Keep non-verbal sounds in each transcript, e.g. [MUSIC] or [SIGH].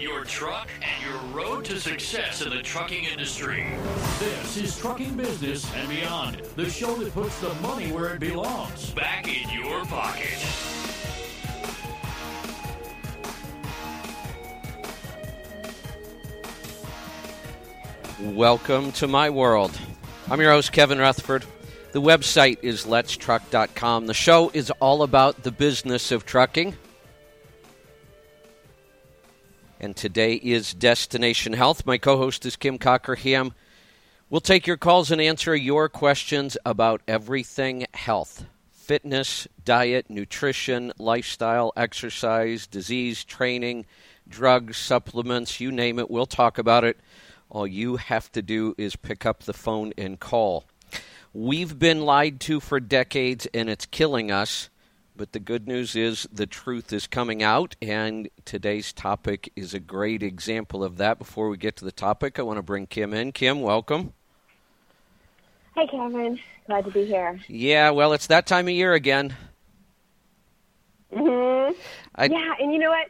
your truck, and your road to success in the trucking industry. This is Trucking Business and Beyond, the show that puts the money where it belongs. Back in your pocket. Welcome to my world. I'm your host, Kevin Rutherford. The website is letstruck.com. The show is all about the business of trucking. And today is Destination Health. My co host is Kim Cockerham. We'll take your calls and answer your questions about everything health fitness, diet, nutrition, lifestyle, exercise, disease, training, drugs, supplements, you name it. We'll talk about it. All you have to do is pick up the phone and call. We've been lied to for decades, and it's killing us. But the good news is the truth is coming out, and today's topic is a great example of that. Before we get to the topic, I want to bring Kim in. Kim, welcome. Hey, Cameron. Glad to be here. Yeah, well, it's that time of year again. hmm yeah, and you know what?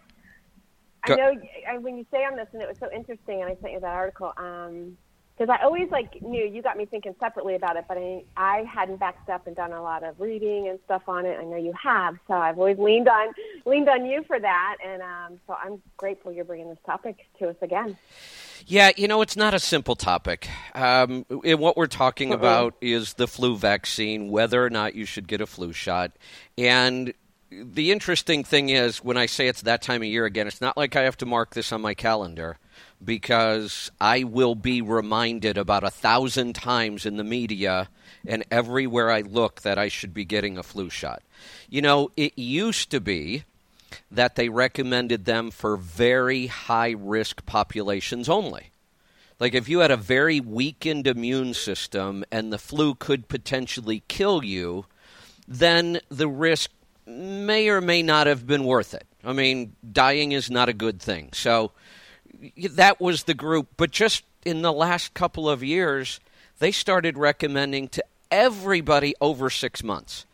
Go- I know I, when you say on this, and it was so interesting, and I sent you that article. Um, because I always like knew you got me thinking separately about it, but I I hadn't backed up and done a lot of reading and stuff on it. I know you have, so I've always leaned on leaned on you for that, and um, so I'm grateful you're bringing this topic to us again. Yeah, you know, it's not a simple topic. Um, and what we're talking Uh-uh. about is the flu vaccine, whether or not you should get a flu shot. And the interesting thing is, when I say it's that time of year again, it's not like I have to mark this on my calendar because I will be reminded about a thousand times in the media and everywhere I look that I should be getting a flu shot. You know, it used to be that they recommended them for very high risk populations only. Like if you had a very weakened immune system and the flu could potentially kill you, then the risk may or may not have been worth it. I mean, dying is not a good thing. So that was the group. But just in the last couple of years, they started recommending to everybody over six months.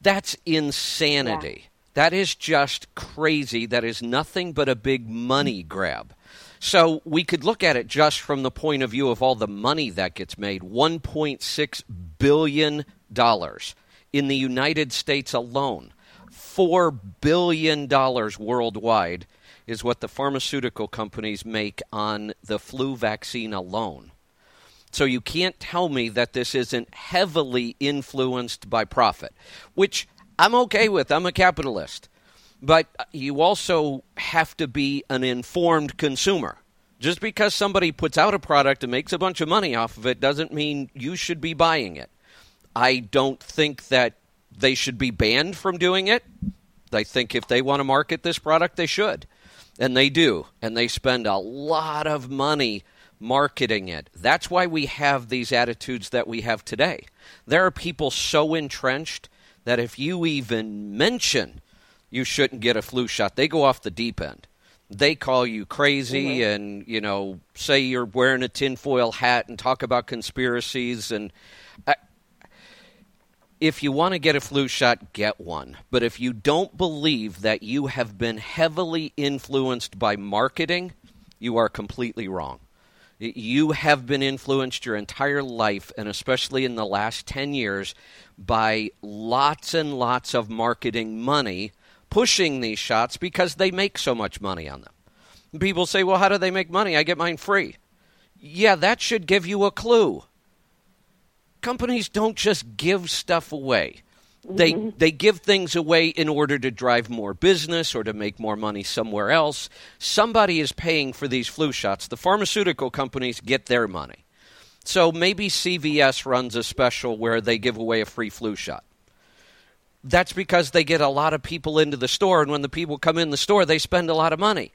That's insanity. That is just crazy. That is nothing but a big money grab. So we could look at it just from the point of view of all the money that gets made $1.6 billion in the United States alone. $4 billion worldwide is what the pharmaceutical companies make on the flu vaccine alone. So you can't tell me that this isn't heavily influenced by profit, which I'm okay with. I'm a capitalist. But you also have to be an informed consumer. Just because somebody puts out a product and makes a bunch of money off of it doesn't mean you should be buying it. I don't think that they should be banned from doing it. I think if they want to market this product, they should. And they do. And they spend a lot of money marketing it. That's why we have these attitudes that we have today. There are people so entrenched that if you even mention you shouldn't get a flu shot, they go off the deep end. They call you crazy mm-hmm. and, you know, say you're wearing a tinfoil hat and talk about conspiracies. And I, if you want to get a flu shot, get one. But if you don't believe that you have been heavily influenced by marketing, you are completely wrong. You have been influenced your entire life, and especially in the last 10 years, by lots and lots of marketing money pushing these shots because they make so much money on them. People say, well, how do they make money? I get mine free. Yeah, that should give you a clue companies don't just give stuff away. They mm-hmm. they give things away in order to drive more business or to make more money somewhere else. Somebody is paying for these flu shots. The pharmaceutical companies get their money. So maybe CVS runs a special where they give away a free flu shot. That's because they get a lot of people into the store and when the people come in the store they spend a lot of money.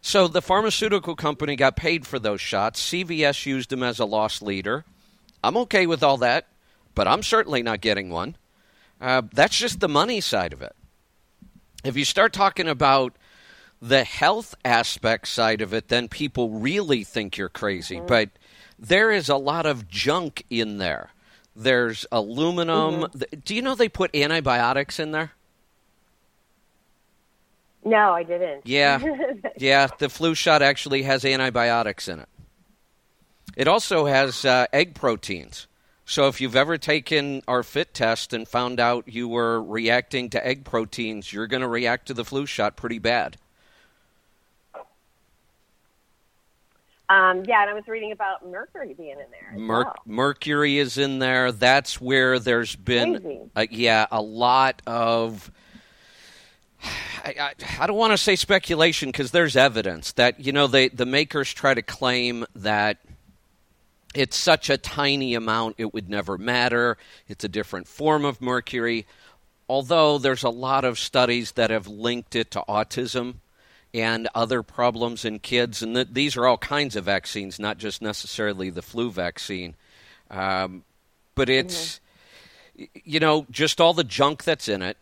So the pharmaceutical company got paid for those shots. CVS used them as a loss leader. I'm okay with all that, but I'm certainly not getting one. Uh, that's just the money side of it. If you start talking about the health aspect side of it, then people really think you're crazy. But there is a lot of junk in there. There's aluminum. Th- Do you know they put antibiotics in there? No, I didn't. Yeah. [LAUGHS] yeah, the flu shot actually has antibiotics in it. It also has uh, egg proteins. So if you've ever taken our fit test and found out you were reacting to egg proteins, you're going to react to the flu shot pretty bad. Um, yeah, and I was reading about mercury being in there. Mer- well. Mercury is in there. That's where there's been, uh, yeah, a lot of. I, I, I don't want to say speculation because there's evidence that you know they, the makers try to claim that it's such a tiny amount it would never matter. It's a different form of mercury. Although there's a lot of studies that have linked it to autism and other problems in kids. And th- these are all kinds of vaccines, not just necessarily the flu vaccine. Um, but it's, mm-hmm. you know, just all the junk that's in it.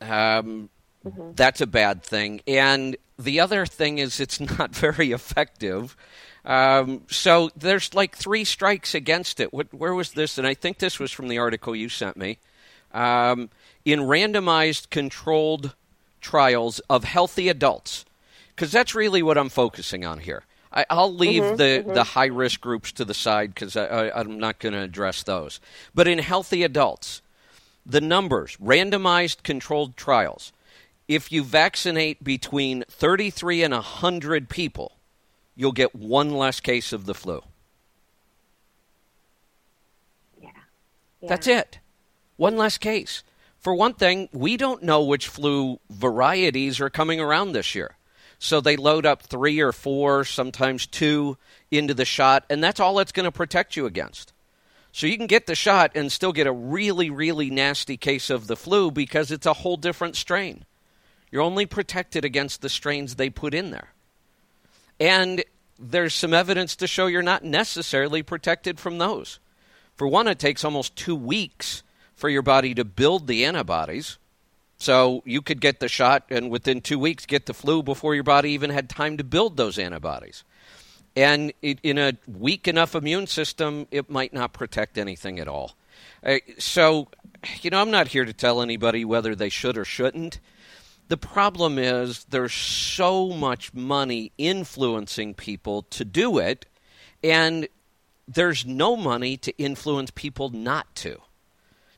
Um, mm-hmm. That's a bad thing. And the other thing is, it's [LAUGHS] not very effective. Um, so there's like three strikes against it. What, where was this? And I think this was from the article you sent me. Um, in randomized controlled trials of healthy adults, because that's really what I'm focusing on here. I, will leave mm-hmm, the, mm-hmm. the high risk groups to the side because I'm not going to address those. But in healthy adults, the numbers, randomized controlled trials, if you vaccinate between 33 and 100 people, you'll get one less case of the flu. Yeah. yeah. That's it. One less case. For one thing, we don't know which flu varieties are coming around this year. So they load up three or four, sometimes two, into the shot, and that's all it's going to protect you against. So you can get the shot and still get a really, really nasty case of the flu because it's a whole different strain. You're only protected against the strains they put in there. And there's some evidence to show you're not necessarily protected from those. For one, it takes almost two weeks for your body to build the antibodies. So you could get the shot and within two weeks get the flu before your body even had time to build those antibodies. And it, in a weak enough immune system, it might not protect anything at all. Uh, so, you know, I'm not here to tell anybody whether they should or shouldn't. The problem is there's so much money influencing people to do it, and there's no money to influence people not to.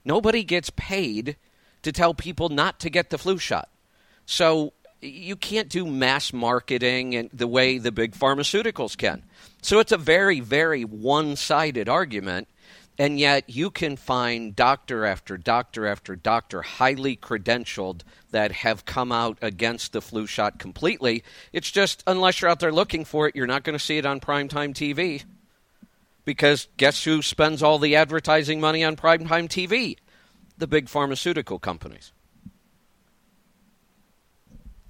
Nobody gets paid to tell people not to get the flu shot. So you can't do mass marketing and the way the big pharmaceuticals can. So it's a very, very one sided argument. And yet you can find doctor after doctor after doctor, highly credentialed, that have come out against the flu shot completely. It's just, unless you're out there looking for it, you're not going to see it on primetime TV. Because guess who spends all the advertising money on primetime TV? the big pharmaceutical companies.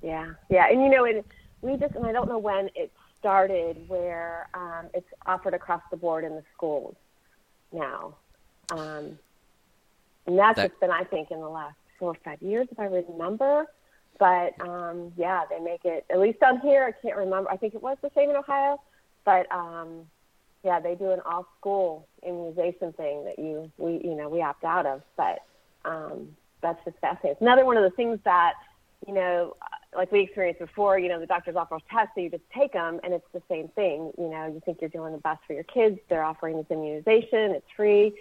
Yeah, yeah, and you know, we just, and I don't know when it started, where um, it's offered across the board in the schools now, um, and that's that, just been, I think, in the last four or five years, if I remember. But um, yeah, they make it at least down here. I can't remember. I think it was the same in Ohio, but um, yeah, they do an all-school immunization thing that you we you know we opt out of, but um, that's just fascinating. It's another one of the things that, you know, like we experienced before, you know, the doctors offer tests, so you just take them, and it's the same thing. You know, you think you're doing the best for your kids. They're offering this immunization. It's free,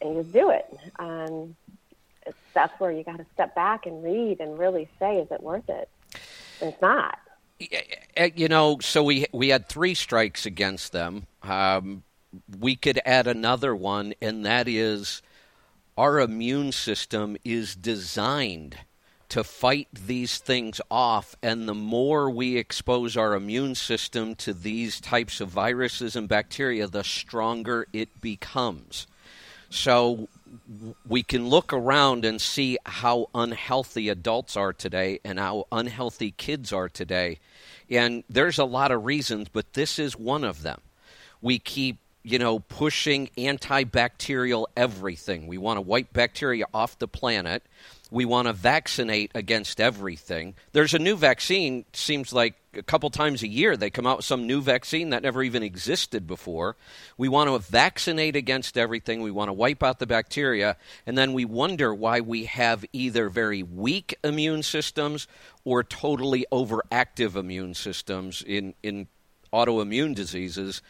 and you just do it. Um, that's where you got to step back and read and really say, is it worth it? And it's not. You know, so we we had three strikes against them. Um, we could add another one, and that is our immune system is designed to fight these things off. And the more we expose our immune system to these types of viruses and bacteria, the stronger it becomes. So we can look around and see how unhealthy adults are today and how unhealthy kids are today. And there's a lot of reasons, but this is one of them. We keep you know, pushing antibacterial everything. We want to wipe bacteria off the planet. We want to vaccinate against everything. There's a new vaccine, seems like a couple times a year they come out with some new vaccine that never even existed before. We want to vaccinate against everything. We want to wipe out the bacteria. And then we wonder why we have either very weak immune systems or totally overactive immune systems in, in autoimmune diseases.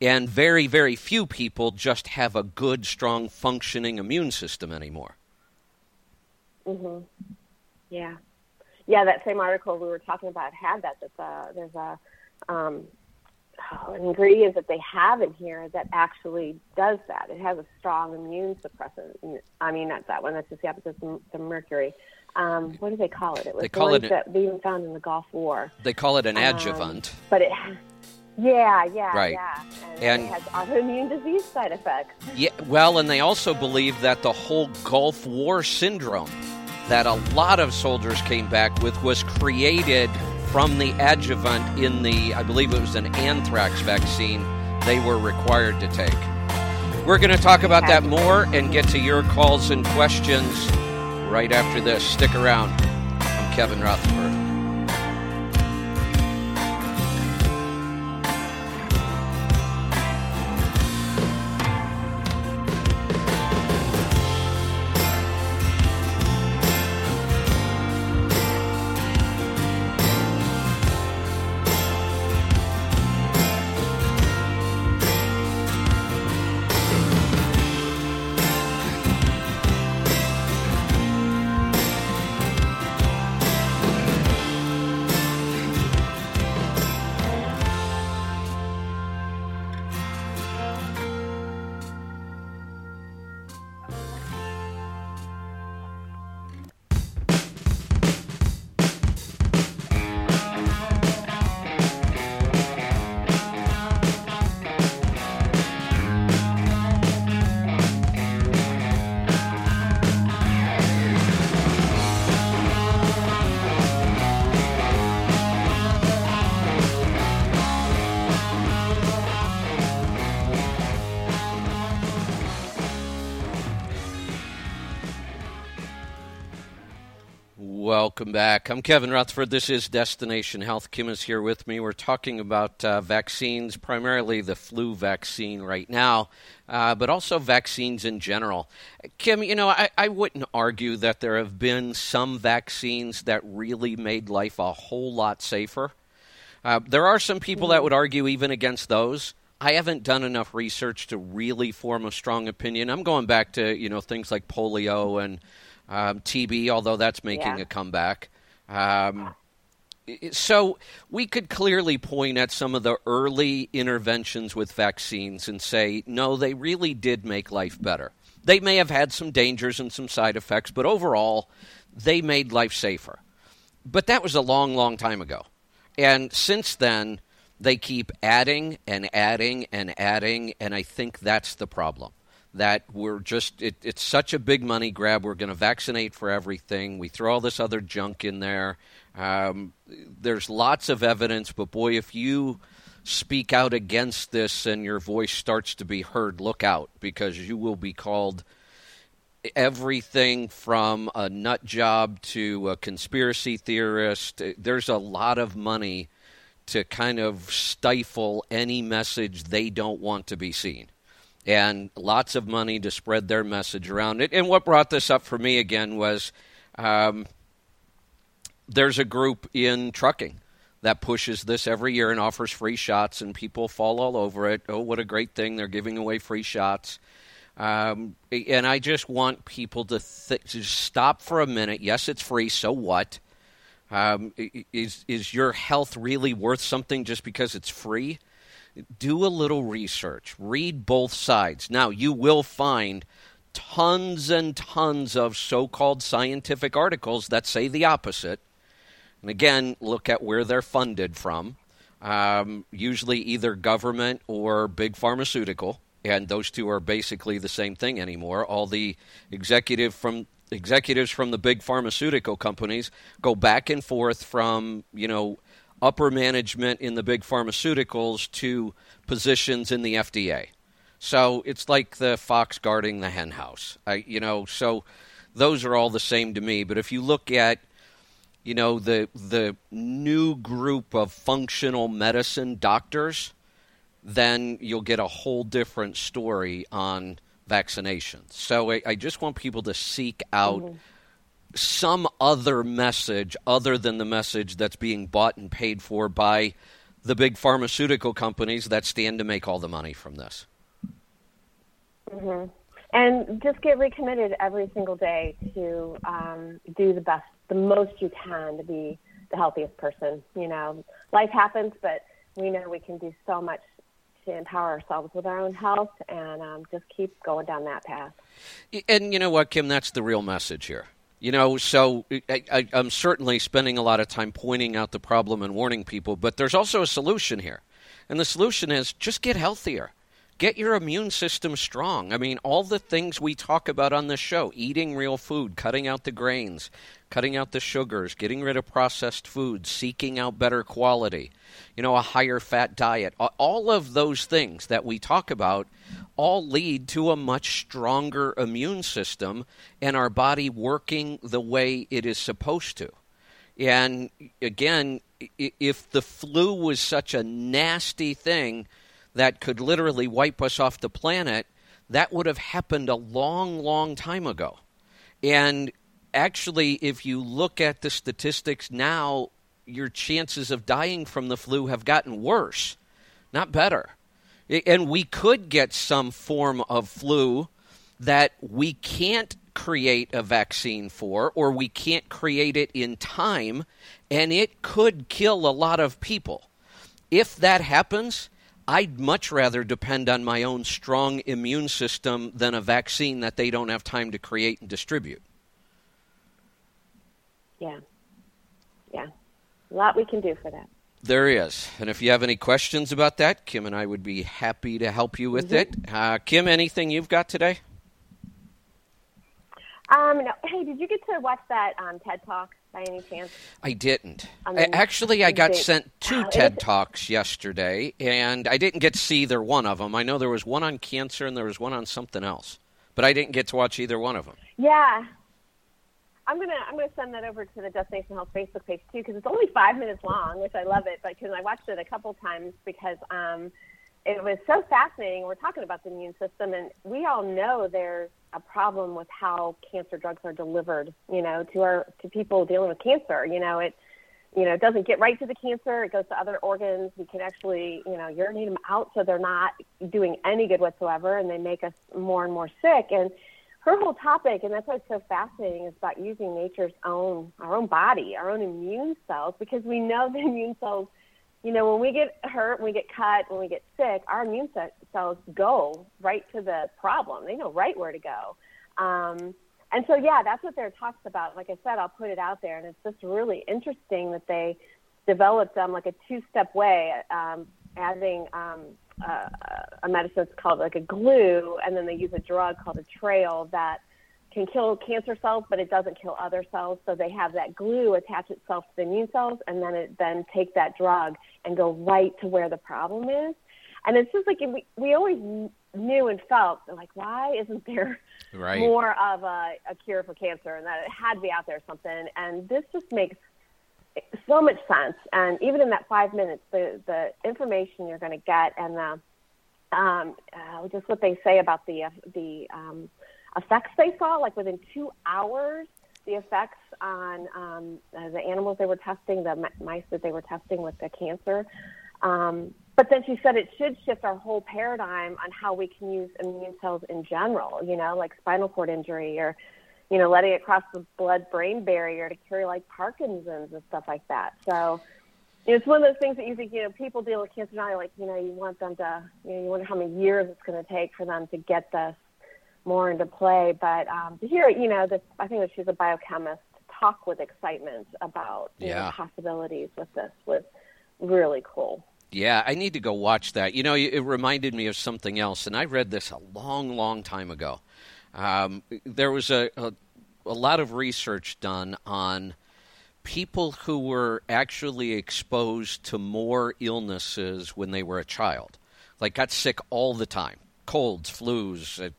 And very, very few people just have a good, strong, functioning immune system anymore. Mhm. Yeah. Yeah, that same article we were talking about had that. That uh, there's a um, oh, an ingredient that they have in here that actually does that. It has a strong immune suppressant. I mean, not that one. That's just the opposite. The, the mercury. Um, what do they call it? It was They the call ones it- that they even found in the Gulf War. They call it an Um, adjuvant. But it, yeah, yeah, Right. yeah, and, And- it has autoimmune disease side effects. Yeah, well, and they also believe that the whole Gulf War syndrome that a lot of soldiers came back with was created from the adjuvant in the, I believe it was an anthrax vaccine they were required to take. We're going to talk about that more and get to your calls and questions right after this. Stick around. I'm Kevin Rutherford. Welcome back. I'm Kevin Rutherford. This is Destination Health. Kim is here with me. We're talking about uh, vaccines, primarily the flu vaccine right now, uh, but also vaccines in general. Kim, you know, I, I wouldn't argue that there have been some vaccines that really made life a whole lot safer. Uh, there are some people that would argue even against those. I haven't done enough research to really form a strong opinion. I'm going back to you know things like polio and um, TB, although that's making Yeah. a comeback. Um, so we could clearly point at some of the early interventions with vaccines and say, no, they really did make life better. They may have had some dangers and some side effects, but overall, they made life safer. But that was a long, long time ago. And since then, they keep adding and adding and adding, and I think that's the problem. That we're just, it, it's such a big money grab. We're going to vaccinate for everything. We throw all this other junk in there. Um, there's lots of evidence, but boy, if you speak out against this and your voice starts to be heard, look out because you will be called everything from a nut job to a conspiracy theorist. There's a lot of money to kind of stifle any message they don't want to be seen. And lots of money to spread their message around it. And what brought this up for me again was um, there's a group in trucking that pushes this every year and offers free shots, and people fall all over it. Oh, what a great thing! They're giving away free shots. Um, and I just want people to, th- to stop for a minute. Yes, it's free. So what? Um, is is your health really worth something just because it's free? Do a little research. Read both sides. Now you will find tons and tons of so-called scientific articles that say the opposite. And again, look at where they're funded from. Um, usually either government or big pharmaceutical, and those two are basically the same thing anymore. All the executive from executives from the big pharmaceutical companies go back and forth from you know upper management in the big pharmaceuticals to positions in the FDA. So it's like the fox guarding the hen house. I, you know, so those are all the same to me. But if you look at you know, the the new group of functional medicine doctors, then you'll get a whole different story on vaccinations. So I, I just want people to seek out mm-hmm. Some other message other than the message that's being bought and paid for by the big pharmaceutical companies that stand to make all the money from this. Mm-hmm. And just get recommitted every single day to um, do the best, the most you can to be the healthiest person. You know, life happens, but we know we can do so much to empower ourselves with our own health and um, just keep going down that path. And you know what, Kim? That's the real message here. You know, so I, am certainly spending a lot of time pointing out the problem and warning people, but there's also a solution here. And the solution is just get healthier. Get your immune system strong. I mean, all the things we talk about on the show eating real food, cutting out the grains, cutting out the sugars, getting rid of processed foods, seeking out better quality, you know, a higher fat diet. All of those things that we talk about all lead to a much stronger immune system and our body working the way it is supposed to. And again, if the flu was such a nasty thing, that could literally wipe us off the planet, that would have happened a long, long time ago. And actually, if you look at the statistics now, your chances of dying from the flu have gotten worse, not better. And we could get some form of flu that we can't create a vaccine for, or we can't create it in time, and it could kill a lot of people. If that happens, I'd much rather depend on my own strong immune system than a vaccine that they don't have time to create and distribute. Yeah. Yeah. A lot we can do for that. There is. And if you have any questions about that, Kim and I would be happy to help you with mm-hmm. it. Uh, Kim, anything you've got today? Um, no. Hey, did you get to watch that um, TED Talk? by any chance? I didn't. Actually, I got sent two TED [LAUGHS] Talks yesterday, and I didn't get to see either one of them. I know there was one on cancer and there was one on something else, but I didn't get to watch either one of them. Yeah. I'm gonna I'm gonna send that over to the Destination Health Facebook page too because it's only five minutes long, which I love it. But because I watched it a couple times because um, it was so fascinating. We're talking about the immune system, and we all know there's a problem with how cancer drugs are delivered. You know, to our to people dealing with cancer. You know, it you know it doesn't get right to the cancer. It goes to other organs. We can actually you know urinate them out so they're not doing any good whatsoever, and they make us more and more sick. And her whole topic, and that's why it's so fascinating, is about using nature's own our own body, our own immune cells, because we know [LAUGHS] the immune cells you know, when we get hurt, when we get cut, when we get sick, our immune cells go right to the problem. They know right where to go. Um, and so, yeah, that's what their talks about. Like I said, I'll put it out there, and it's just really interesting that they developed um, like a two-step way, um, adding um, uh, a medicine that's called like a glue, and then they use a drug called a TRAIL that can kill cancer cells, but it doesn't kill other cells. So they have that glue attach itself to the immune cells, and then it then take that drug and go right to where the problem is. And it's just like we we always knew and felt like why isn't there right. more of a, a cure for cancer, and that it had to be out there something. And this just makes so much sense. And even in that five minutes, the the information you're going to get and the um, uh, just what they say about the uh, the um, effects they saw, like within two hours, the effects on um, uh, the animals they were testing, the mice that they were testing with the cancer. Um, but then she said it should shift our whole paradigm on how we can use immune cells in general, you know, like spinal cord injury or, you know, letting it cross the blood brain barrier to cure like Parkinson's and stuff like that. So, you know, it's one of those things that you think, you know, people deal with cancer now, like, you know, you want them to, you know, you wonder how many years it's going to take for them to get this more into play. But um, to hear, you know, this, I think that she's a biochemist, talk with excitement about yeah. know, possibilities with this was really cool. Yeah, I need to go watch that. You know, it reminded me of something else, and I read this a long, long time ago. Um, there was a, a, a lot of research done on people who were actually exposed to more illnesses when they were a child, like got sick all the time, colds, flus,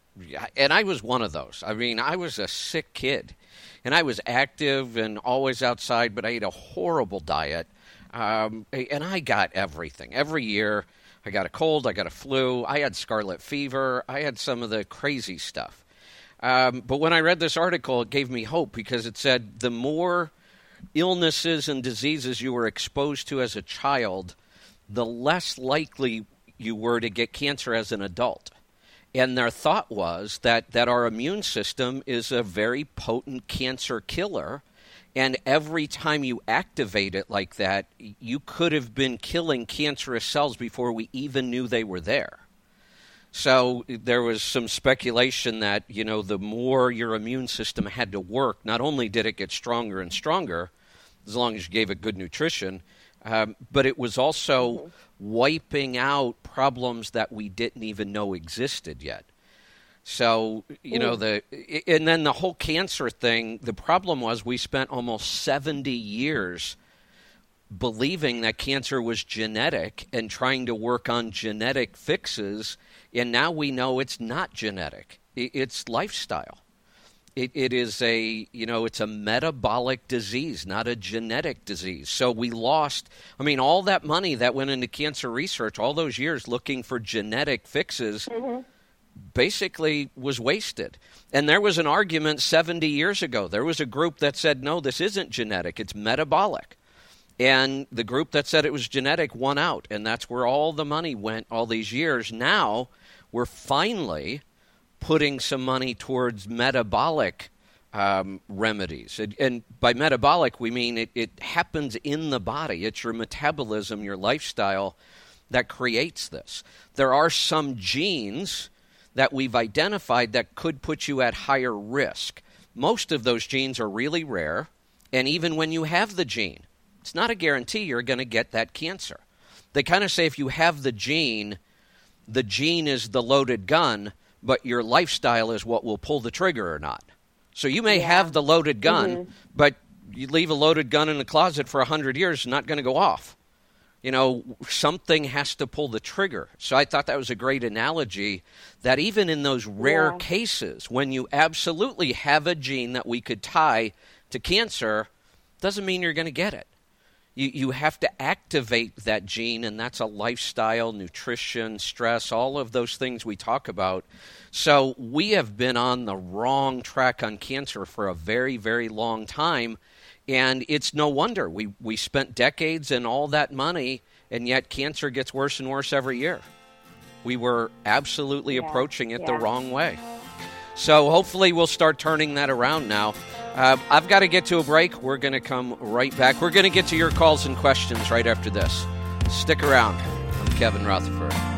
and I was one of those. I mean, I was a sick kid. and I was active and always outside, but I ate a horrible diet. Um, and I got everything every year. I got a cold, I got a flu, I had scarlet fever, I had some of the crazy stuff. Um, but when I read this article, it gave me hope because it said the more illnesses and diseases you were exposed to as a child, the less likely you were to get cancer as an adult. And their thought was that, that our immune system is a very potent cancer killer. And every time you activate it like that, you could have been killing cancerous cells before we even knew they were there. So there was some speculation that, you know, the more your immune system had to work, not only did it get stronger and stronger, as long as you gave it good nutrition, um, but it was also wiping out problems that we didn't even know existed yet. So, you know, the and then the whole cancer thing, the problem was we spent almost 70 years believing that cancer was genetic and trying to work on genetic fixes, and now we know it's not genetic. It's lifestyle. It, it is a you know it's a metabolic disease, not a genetic disease. So we lost. I mean, all that money that went into cancer research, all those years looking for genetic fixes, mm-hmm. basically was wasted. And there was an argument 70 years ago. There was a group that said, no, this isn't genetic; it's metabolic. And the group that said it was genetic won out, and that's where all the money went all these years. Now we're finally putting some money towards metabolic um, remedies. And, and, by metabolic, we mean it, it happens in the body. It's your metabolism, your lifestyle that creates this. There are some genes that we've identified that could put you at higher risk. Most of those genes are really rare, and even when you have the gene, it's not a guarantee you're going to get that cancer. They kind of say if you have the gene, the gene is the loaded gun, but your lifestyle is what will pull the trigger or not. So you may yeah. have the loaded gun, mm-hmm. but you leave a loaded gun in the closet for a hundred years, it's not going to go off. You know, something has to pull the trigger. So I thought that was a great analogy that even in those rare yeah. cases, when you absolutely have a gene that we could tie to cancer, doesn't mean you're going to get it you, you have to activate that gene, and that's a lifestyle, nutrition, stress, all of those things we talk about. So we have been on the wrong track on cancer for a very, very long time. And it's no wonder. We, we spent decades and all that money, and yet cancer gets worse and worse every year. We were absolutely yeah, approaching it yeah. the wrong way. So hopefully we'll start turning that around now. Uh, I've got to get to a break. We're going to come right back. We're going to get to your calls and questions right after this. Stick around. I'm Kevin Rutherford.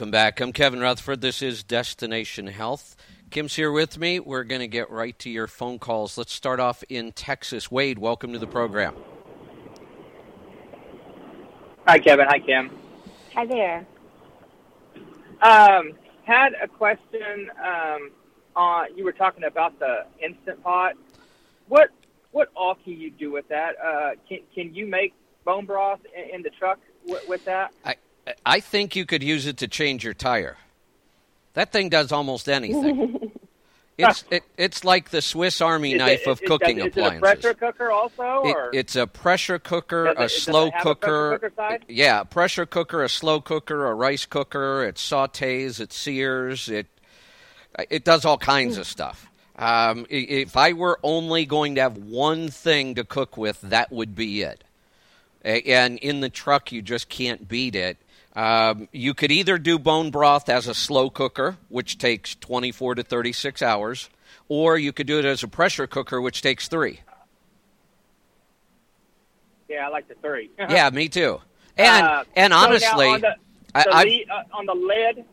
Welcome back. I'm Kevin Rutherford. This is Destination Health. Kim's here with me. We're going to get right to your phone calls. Let's start off in Texas. Wade, welcome to the program. Hi, Kevin. Hi, Kim. Hi there. Um, had a question um, on. You were talking about the instant pot. What what all can you do with that? Uh, can can you make bone broth in, in the truck with, with that? I I think you could use it to change your tire. That thing does almost anything. [LAUGHS] it's it, it's like the Swiss Army Is knife it, of is- cooking is, appliances. Is it a pressure cooker also, It- it's a pressure cooker, Does it- a does it slow have a pressure cooker. cooker side? Yeah, pressure cooker, a slow cooker, a rice cooker. It sautés, it sears, it it does all kinds of stuff. Um, if I were only going to have one thing to cook with, that would be it. And in the truck, you just can't beat it. Um, you could either do bone broth as a slow cooker, which takes 24 to 36 hours, or you could do it as a pressure cooker, which takes three. yeah, I like the three. [LAUGHS] yeah, me too. And Uh, and so honestly, on the, the I- lead- uh, on the lid.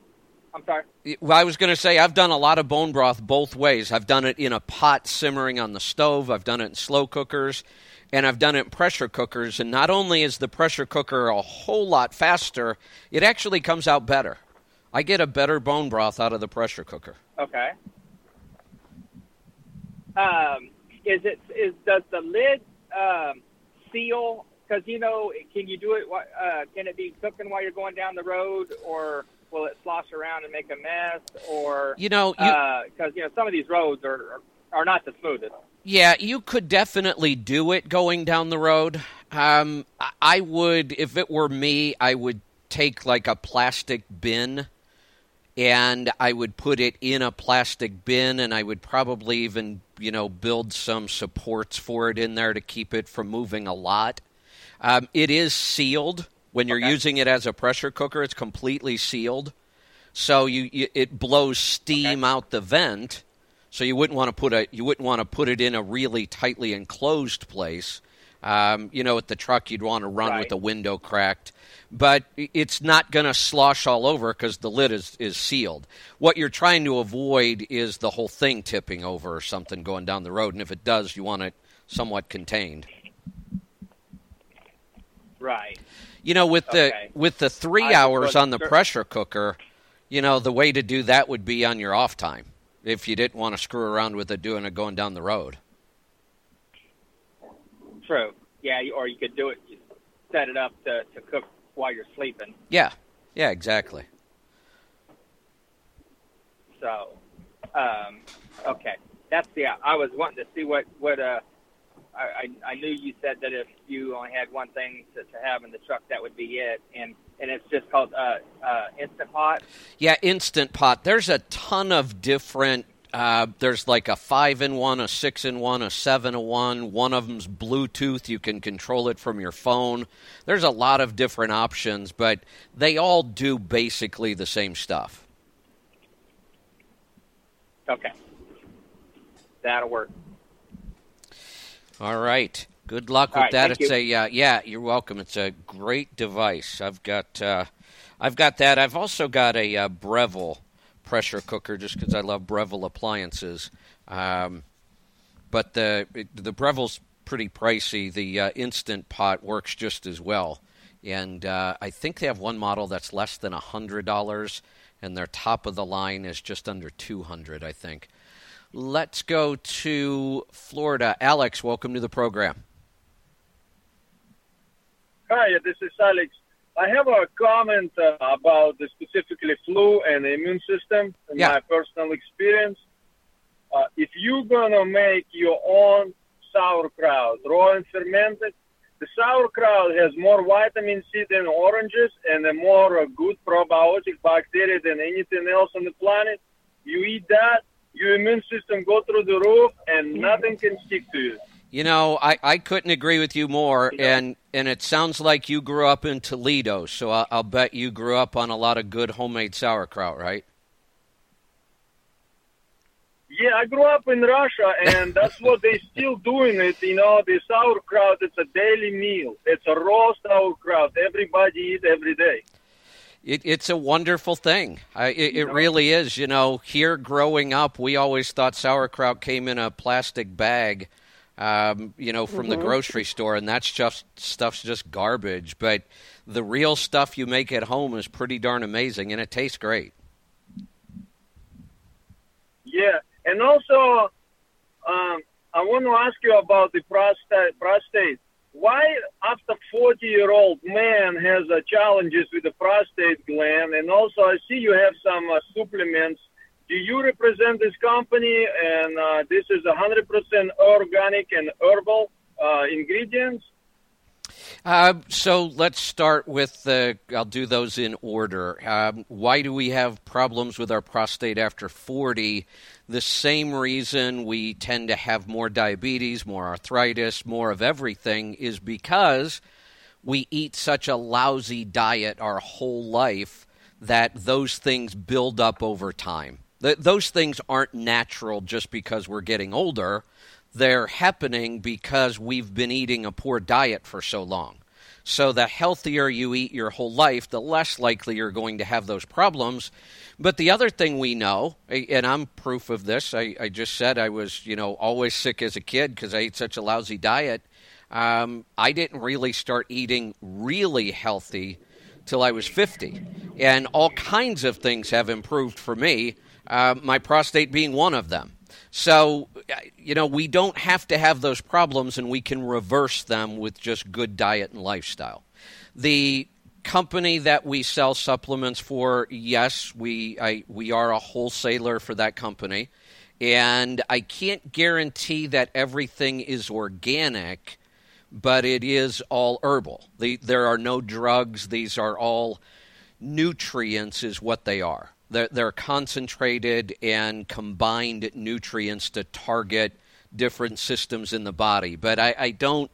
I'm sorry. well, I was going to say I've done a lot of bone broth both ways. I've done it in a pot simmering on the stove. I've done it in slow cookers, and I've done it in pressure cookers. And not only is the pressure cooker a whole lot faster, it actually comes out better. I get a better bone broth out of the pressure cooker. Okay. Um, is it is does the lid um, seal? Because you know, can you do it? Uh, can it be cooking while you're going down the road, or will it slosh around and make a mess? Or You know, you, because you know some of these roads are, are not the smoothest. Yeah, you could definitely do it going down the road. Um, I- would, if it were me, I would take like a plastic bin and I would put it in a plastic bin and I would probably even, you know, build some supports for it in there to keep it from moving a lot. Um, it is sealed when you're Okay. using it as a pressure cooker. It's completely sealed, so you, you it blows steam out the vent. So you wouldn't want to put a you wouldn't want to put it in a really tightly enclosed place. Um, you know, at the truck, you'd want to run with the window cracked, but it's not going to slosh all over because the lid is is sealed. What you're trying to avoid is the whole thing tipping over or something going down the road, and if it does, you want it somewhat contained. Right. You know, with the Okay. with the three I hours on the sure. pressure cooker, you know, the way to do that would be on your off time if you didn't want to screw around with it doing it going down the road. True. Yeah. Or you could do it. You set it up to to cook while you're sleeping. Yeah, yeah, exactly. So, um, okay, that's yeah. I was wanting to see what what uh, I, I I knew you said that if you only had one thing to, to have in the truck, that would be it, and and it's just called uh, uh, instant pot. Yeah, instant pot. There's a ton of different. Uh, there's like a five in one, a six in one, a seven in one. One of them's Bluetooth. You can control it from your phone. There's a lot of different options, but they all do basically the same stuff. Okay, that'll work. All right. Good luck with right, that. it's you. a uh, yeah. You're welcome. It's a great device. I've got uh, I've got that. I've also got a uh, Breville pressure cooker just because I love Breville appliances. Um, but the the Breville's pretty pricey. The uh, instant pot works just as well, and uh, I think they have one model that's less than a hundred dollars, and their top of the line is just under two hundred. I think. Let's go to Florida. Alex, welcome to the program. Hi, this is Alex. I have a comment uh, about the specifically flu and the immune system in Yeah. my personal experience. Uh, if you're gonna make your own sauerkraut, raw and fermented, the sauerkraut has more vitamin C than oranges and a more uh, good probiotic bacteria than anything else on the planet. You eat that, your immune system go through the roof, and nothing can stick to you. You know, I, I couldn't agree with you more, and and it sounds like you grew up in Toledo, so I'll, I'll bet you grew up on a lot of good homemade sauerkraut, right? Yeah, I grew up in Russia, and that's [LAUGHS] what they still doing it. You know, the sauerkraut. It's a daily meal. It's a raw sauerkraut. Everybody eat every day. It, it's a wonderful thing. I, it, it really is. You know, here growing up, we always thought sauerkraut came in a plastic bag, um, you know, from the grocery store, and that's just stuff's just garbage. But the real stuff you make at home is pretty darn amazing, and it tastes great. Yeah, and also, um, I want to ask you about the prostate. Prostate. why after 40 year old man has uh, challenges with the prostate gland and also i see you have some uh, supplements do you represent this company and uh, this is 100% organic and herbal uh, ingredients Uh, so let's start with the. I'll do those in order. Um, why do we have problems with our prostate after 40? The same reason we tend to have more diabetes, more arthritis, more of everything is because we eat such a lousy diet our whole life that those things build up over time. Th- those things aren't natural just because we're getting older they're happening because we've been eating a poor diet for so long. So, the healthier you eat your whole life, the less likely you're going to have those problems. But the other thing we know, and I'm proof of this, I, I just said I was, you know, always sick as a kid because I ate such a lousy diet. Um, I didn't really start eating really healthy till I was 50. And all kinds of things have improved for me, uh, my prostate being one of them. So, you know, we don't have to have those problems and we can reverse them with just good diet and lifestyle. The company that we sell supplements for, yes, we I, we are a wholesaler for that company. And I can't guarantee that everything is organic, but it is all herbal. The, there are no drugs. These are all nutrients, is what they are. They're, they're concentrated and combined nutrients to target different systems in the body. But I, I don't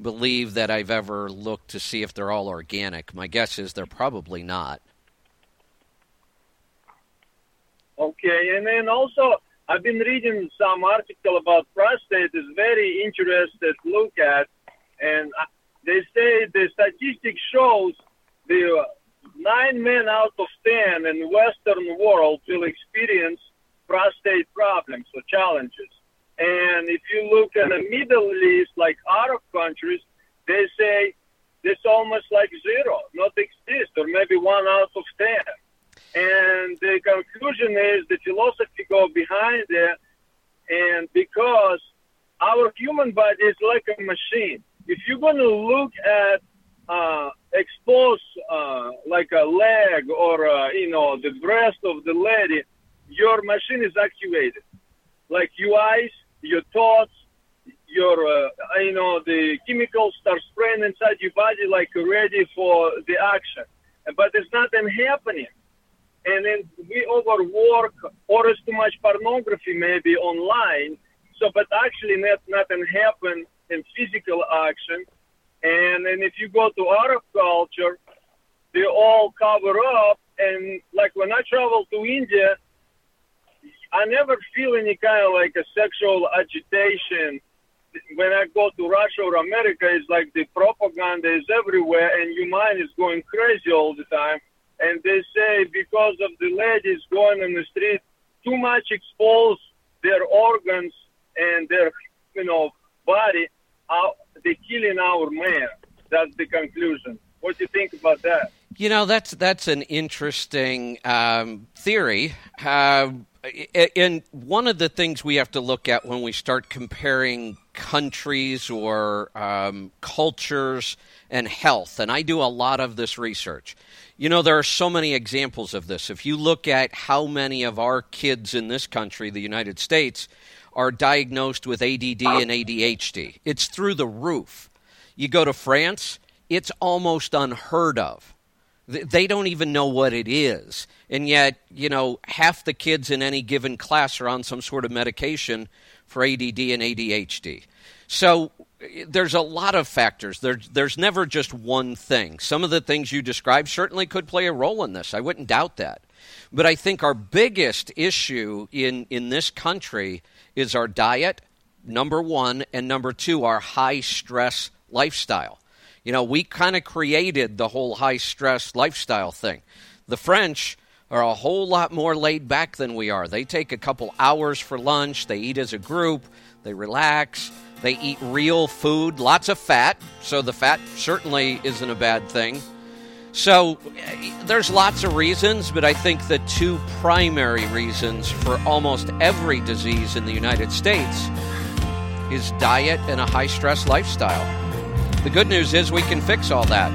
believe that I've ever looked to see if they're all organic. My guess is they're probably not. Okay, and then also I've been reading some article about prostate. is very interested to look at, and uh, they say the statistic shows the uh, nine men out of ten in the Western world will experience prostate problems or challenges. And if you look at the Middle East, like Arab countries, they say it's almost like zero, not exist, or maybe one out of ten. And the conclusion is the philosophy go behind it, and because our human body is like a machine. If you're going to look at uh, expose uh, like a leg or uh, you know the breast of the lady, your machine is activated. Like your eyes, your thoughts, your uh, you know the chemicals start spraying inside your body like ready for the action, but there's nothing happening. And then we overwork or there's too much pornography maybe online. So, but actually, not, nothing happen in physical action and then if you go to Arab culture, they all cover up. And like when I travel to India, I never feel any kind of like a sexual agitation. When I go to Russia or America, it's like the propaganda is everywhere and your mind is going crazy all the time. And they say because of the ladies going on the street, too much expose their organs and their, you know, body out they're killing our man. That's the conclusion. What do you think about that? You know, that's that's an interesting um, theory. Uh, and one of the things we have to look at when we start comparing countries or um, cultures and health, and I do a lot of this research. You know, there are so many examples of this. If you look at how many of our kids in this country, the United States, are diagnosed with ADD and ADHD. It's through the roof. You go to France, it's almost unheard of. They don't even know what it is. And yet, you know, half the kids in any given class are on some sort of medication for ADD and ADHD. So there's a lot of factors. There's, there's never just one thing. Some of the things you described certainly could play a role in this. I wouldn't doubt that. But I think our biggest issue in, in this country is our diet, number one, and number two, our high stress lifestyle. You know, we kind of created the whole high stress lifestyle thing. The French are a whole lot more laid back than we are. They take a couple hours for lunch, they eat as a group, they relax, they eat real food, lots of fat, so the fat certainly isn't a bad thing. So there's lots of reasons, but I think the two primary reasons for almost every disease in the United States is diet and a high stress lifestyle. The good news is we can fix all that.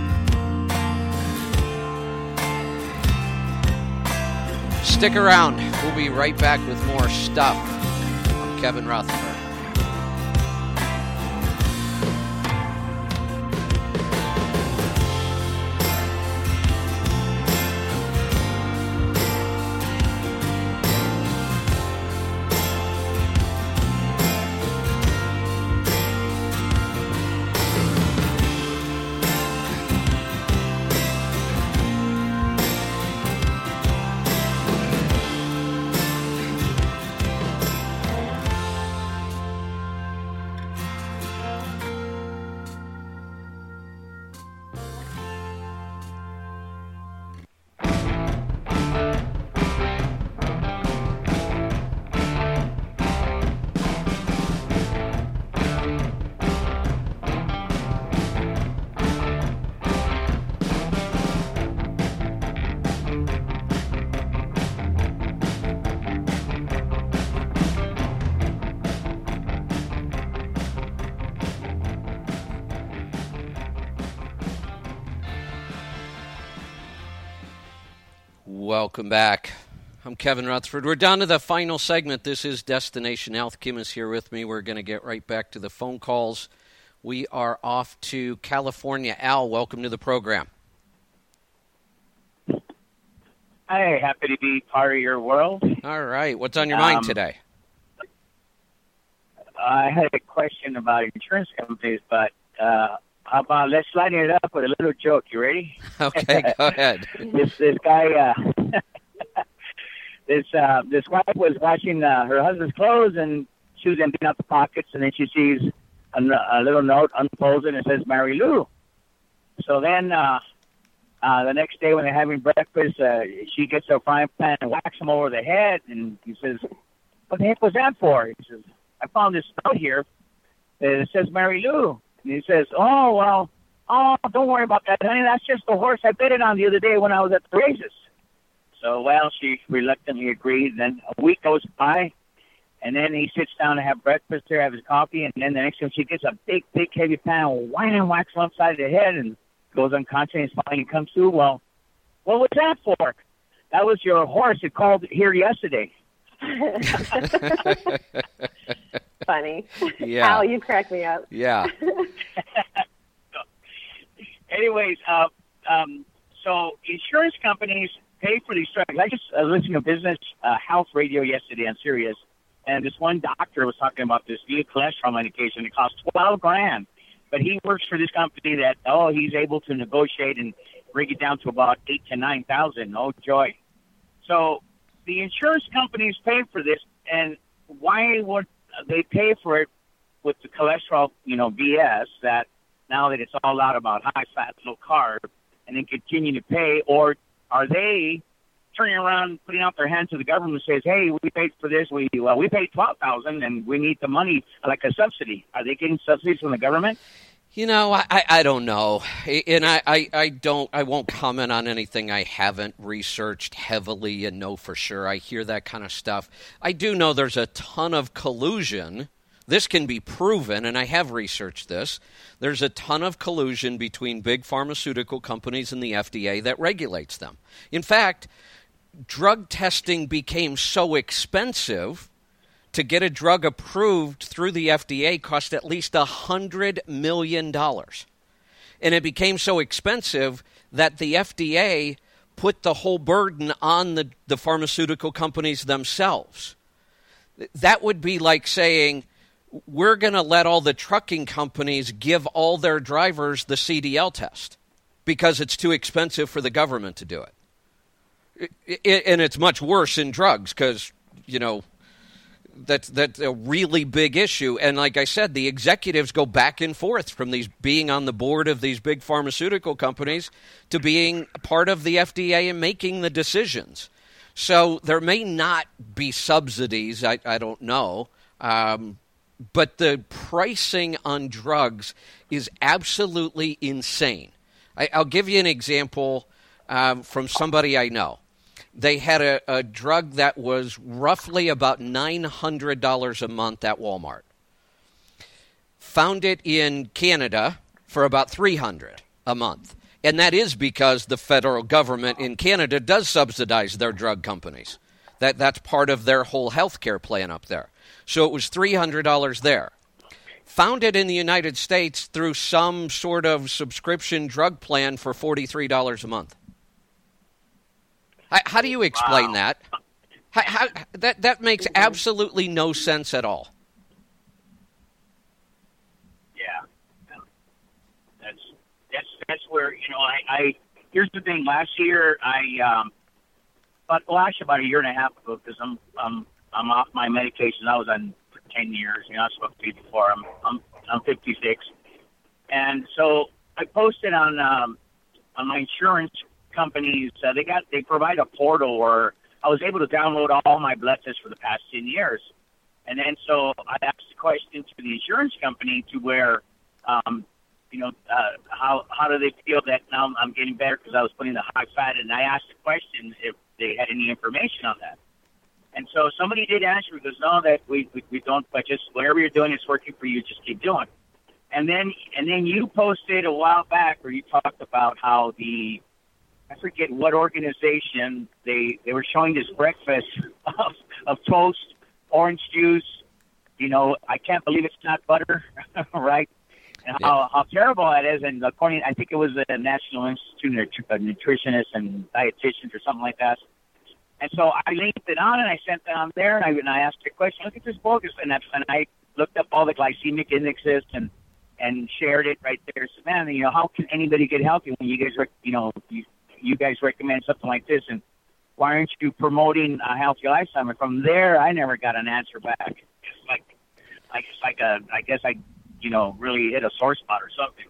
Stick around. We'll be right back with more stuff. I'm Kevin Rutherford. Welcome back. I'm Kevin Rutherford. We're down to the final segment. This is Destination Health. Kim is here with me. We're going to get right back to the phone calls. We are off to California. Al, welcome to the program. Hi, happy to be part of your world. All right. What's on your mind Um, today? I had a question about insurance companies, but uh, how about let's lighten it up with a little joke. You ready? [LAUGHS] Okay, go ahead. [LAUGHS] this this guy, uh, [LAUGHS] this uh, this wife was washing uh, her husband's clothes, and she was emptying out the pockets, and then she sees a, a little note unfolds and it says "Mary Lou." So then, uh, uh, the next day when they're having breakfast, uh, she gets a frying pan and whacks him over the head, and he says, "What the heck was that for?" He says, "I found this note here. And it says Mary Lou." And he says, "Oh well." Oh, don't worry about that, honey. That's just the horse I bet it on the other day when I was at the races. So, well, she reluctantly agreed. Then a week goes by, and then he sits down to have breakfast there, have his coffee, and then the next time she gets a big, big, heavy pan of wham and wax whacks him upside the head and goes unconscious and finally comes to. Well, what was that for? That was your horse. It called here yesterday. [LAUGHS] [LAUGHS] Funny. [LAUGHS] Yeah. Al, you crack me up. Yeah. [LAUGHS] anyways, uh, um, so insurance companies pay for these drugs. I just uh, listened to business uh, health radio yesterday on Sirius, and this one doctor was talking about this new cholesterol medication. It costs twelve grand, but he works for this company that oh he's able to negotiate and bring it down to about eight to nine thousand. Oh joy! So the insurance companies pay for this, and why would they pay for it with the cholesterol, you know, BS that now that it's all out about high fat, low carb, and then continue to pay, or are they turning around, putting out their hand to the government says, "Hey, we paid for this. We well, we paid twelve thousand, and we need the money like a subsidy." Are they getting subsidies from the government? You know, I, I, I don't know. And I, I, I don't I won't comment on anything I haven't researched heavily and know for sure. I hear that kind of stuff. I do know there's a ton of collusion. This can be proven, and I have researched this. There's a ton of collusion between big pharmaceutical companies and the FDA that regulates them. In fact, drug testing became so expensive to get a drug approved through the FDA cost at least a hundred million dollars. And it became so expensive that the FDA put the whole burden on the, the pharmaceutical companies themselves. That would be like saying, we're going to let all the trucking companies give all their drivers the CDL test because it's too expensive for the government to do it. I- I- and it's much worse in drugs because, you know, that's that's a really big issue. And like I said, the executives go back and forth from these being on the board of these big pharmaceutical companies to being part of the FDA and making the decisions. So there may not be subsidies. I, I don't know. Um, but the pricing on drugs is absolutely insane. I, I'll give you an example um, from somebody I know they had a, a drug that was roughly about $900 a month at Walmart. Found it in Canada for about 300 a month. And that is because the federal government in Canada does subsidize their drug companies. That that's part of their whole health care plan up there. So it was $300 there. Found it in the United States through some sort of subscription drug plan for $43 a month. How, do you explain Wow. that? How, how, that that makes absolutely no sense at all. Yeah. That's that's that's where you know I, I here's the thing. Last year I um, but well actually about a year and a half ago because I'm I'm I'm off my medication. I was on for ten years. You know, I was supposed to be before. I'm I'm I'm 56, and so I posted on um, on my insurance companies. Uh, they got they provide a portal where I was able to download all my blood tests for the past ten years. And then so I asked the question to the insurance company to where, um, you know, uh, how how do they feel that now I'm getting better because I was putting the high fat, and I asked the question if they had any information on that. And so somebody did answer because no, that we, we we don't, but just whatever you're doing is working for you, just keep doing. And then and then you posted a while back where you talked about how the I forget what organization they they were showing this breakfast of of toast, orange juice. You know, I can't believe it's not butter, [LAUGHS] right? And how, how terrible that is. And according, I think it was the National Institute of Nutritionists and Dietitians or something like that. And so I linked it on and I sent it on there and I, and I asked the question, look at this bogus. And, I, and I looked up all the glycemic indexes and, and shared it right there. So, man, you know, how can anybody get healthy when you guys, rec- you know, you, you guys recommend something like this? And why aren't you promoting a healthy lifestyle? And from there, I never got an answer back. It's like, like, it's like a, I guess I, you know, really hit a sore spot or something,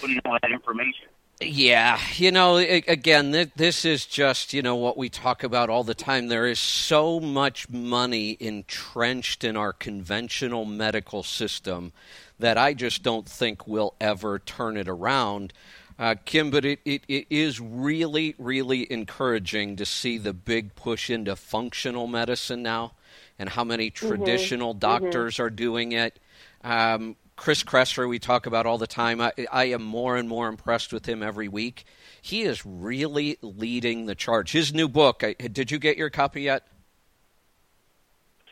putting all that information. Yeah, you know, again, this is just, you know, what we talk about all the time. There is so much money entrenched in our conventional medical system that I just don't think we'll ever turn it around. Uh, Kim, but it, it, it is really, really encouraging to see the big push into functional medicine now and how many traditional doctors are doing it. Um, Chris Kresser, we talk about all the time. I, I am more and more impressed with him every week. He is really leading the charge. His new book, I, did you get your copy yet?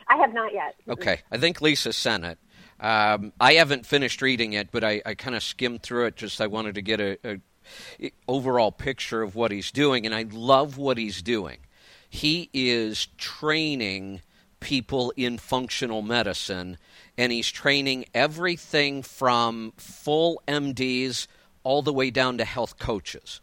I have not yet. Okay, I think Lisa sent it. Um, I haven't finished reading it, but I, I kind of skimmed through it. Just I wanted to get a, a overall picture of what he's doing, and I love what he's doing. He is training people in functional medicine, and he's training everything from full MDs all the way down to health coaches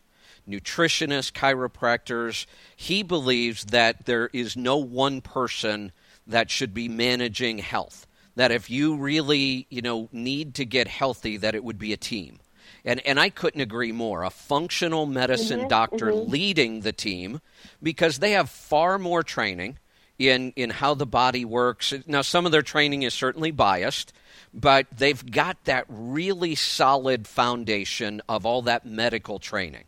nutritionists, chiropractors. He believes that there is no one person that should be managing health. That if you really, you know, need to get healthy, that it would be a team. And and I couldn't agree more. A functional medicine mm-hmm, doctor mm-hmm. leading the team because they have far more training in in how the body works. Now some of their training is certainly biased, but they've got that really solid foundation of all that medical training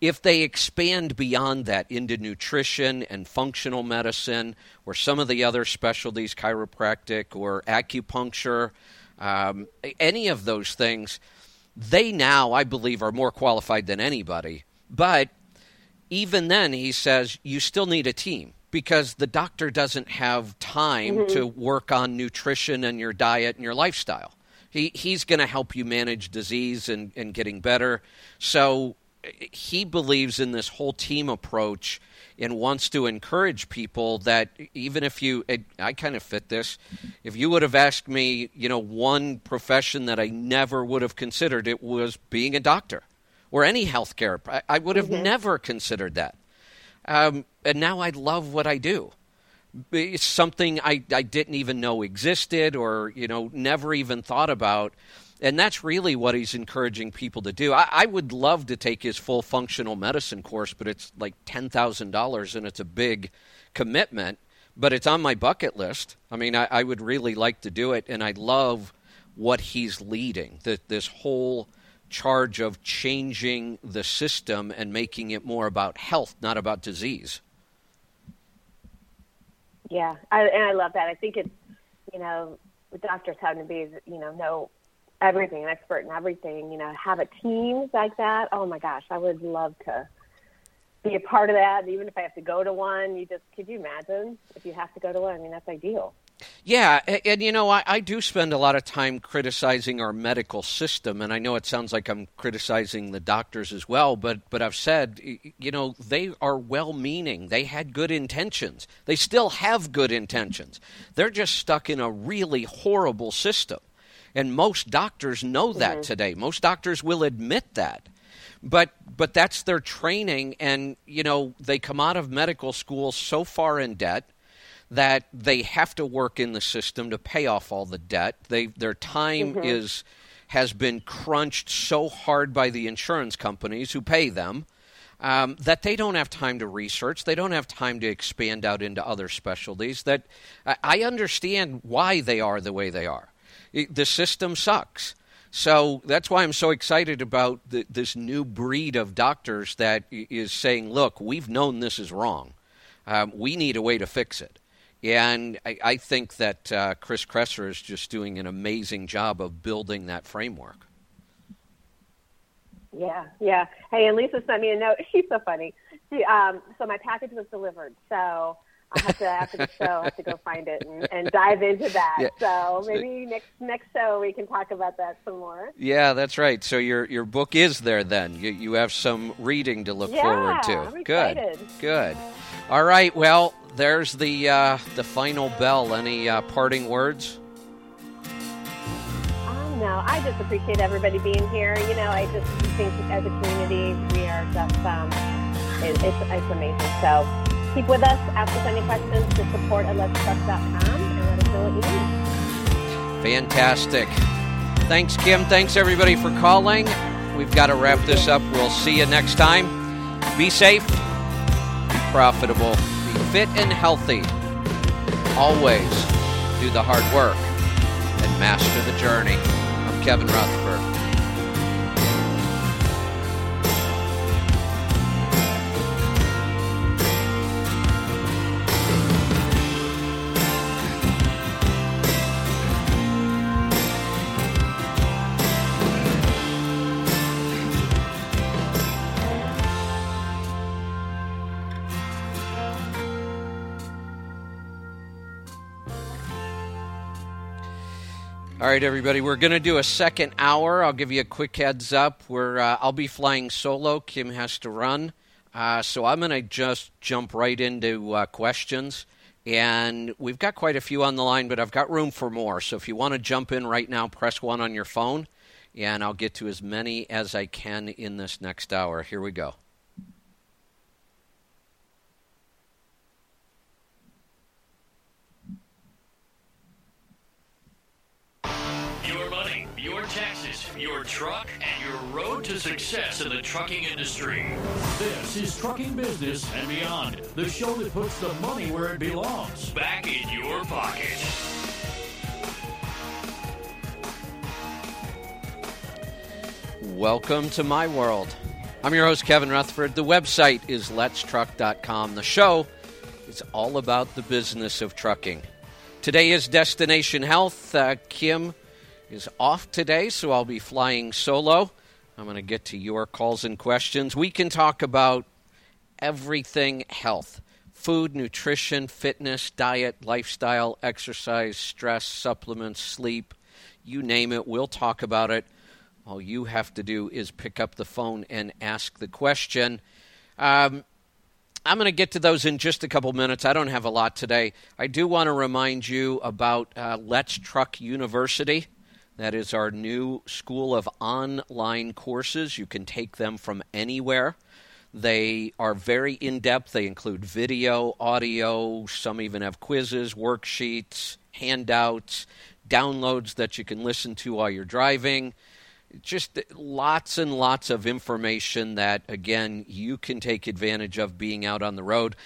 if they expand beyond that into nutrition and functional medicine or some of the other specialties, chiropractic or acupuncture, um, any of those things, they now, I believe, are more qualified than anybody. But even then, he says you still need a team because the doctor doesn't have time to work on nutrition and your diet and your lifestyle. He, he's going to help you manage disease and, and getting better. So he believes in this whole team approach and wants to encourage people that even if you I kind of fit this if you would have asked me you know one profession that I never would have considered it was being a doctor or any healthcare. I, I would have never considered that. Um, and now I love what I do. It's something I, I didn't even know existed or you know never even thought about and that's really what he's encouraging people to do. I, I would love to take his full functional medicine course, but it's like ten thousand dollars, and it's a big commitment. But it's on my bucket list. I mean, I, I would really like to do it, and I love what he's leading. That this whole charge of changing the system and making it more about health, not about disease. Yeah, I, and I love that. I think it's you know the doctors having to be you know know everything, an expert in everything. You know, have a team like that. Oh my gosh, I would love to be a part of that. Even if I have to go to one, you just could you imagine if you have to go to one? I mean, that's ideal. Yeah, and, and you know, I, I, do spend a lot of time criticizing our medical system, and I know it sounds like I'm criticizing the doctors as well, but but I've said, you know, they are well-meaning. They had good intentions. They still have good intentions. They're just stuck in a really horrible system, and most doctors know that mm-hmm. today. Most doctors will admit that but but that's their training and you know they come out of medical school so far in debt that they have to work in the system to pay off all the debt. They their time mm-hmm. is has been crunched so hard by the insurance companies who pay them um, that they don't have time to research. They don't have time to expand out into other specialties. That I understand why they are the way they are. The system sucks. So that's why I'm so excited about the, this new breed of doctors that is saying, look, we've known this is wrong. Um, we need a way to fix it. And I, I think that uh, Chris Kresser is just doing an amazing job of building that framework. Yeah, yeah. Hey, and Lisa sent me a note. [LAUGHS] She's so funny. She, um, so my package was delivered. So I have to after the show, I have to go find it and, and dive into that. Yeah. So maybe next next show we can talk about that some more. Yeah, that's right. So your your book is there then. You you have some reading to look yeah, forward to. I'm Good. Good. All right. Well, there's the uh, the final bell. Any uh, parting words? Oh no, I just appreciate everybody being here. You know, I just think as a community we are just um, it, it's it's amazing. So keep with us. Ask us any questions to support at letstruck.com and let us know what you need. Fantastic. Thanks, Kim. Thanks everybody for calling. We've got to wrap this up. We'll see you next time. Be safe. Be profitable be fit and healthy. Always do the hard work and master the journey. I'm Kevin Rutherford. All right, everybody, we're going to do a second hour. I'll give you a quick heads up. We're, uh, I'll be flying solo. Kim has to run. Uh, so I'm going to just jump right into uh, questions. And we've got quite a few on the line, but I've got room for more. So if you want to jump in right now, press one on your phone, and I'll get to as many as I can in this next hour. Here we go. Your money, your taxes, your truck, and your road to success in the trucking industry. This is Trucking Business and Beyond, the show that puts the money where it belongs back in your pocket. Welcome to my world. I'm your host, Kevin Rutherford. The website is letstruck.com. The show is all about the business of trucking. Today is Destination Health. Uh, Kim is off today, so I'll be flying solo. I'm going to get to your calls and questions. We can talk about everything health food, nutrition, fitness, diet, lifestyle, exercise, stress, supplements, sleep you name it. We'll talk about it. All you have to do is pick up the phone and ask the question. Um, I'm going to get to those in just a couple minutes. I don't have a lot today. I do want to remind you about uh, Let's Truck University. That is our new school of online courses. You can take them from anywhere. They are very in depth. They include video, audio, some even have quizzes, worksheets, handouts, downloads that you can listen to while you're driving. Just lots and lots of information that, again, you can take advantage of being out on the road.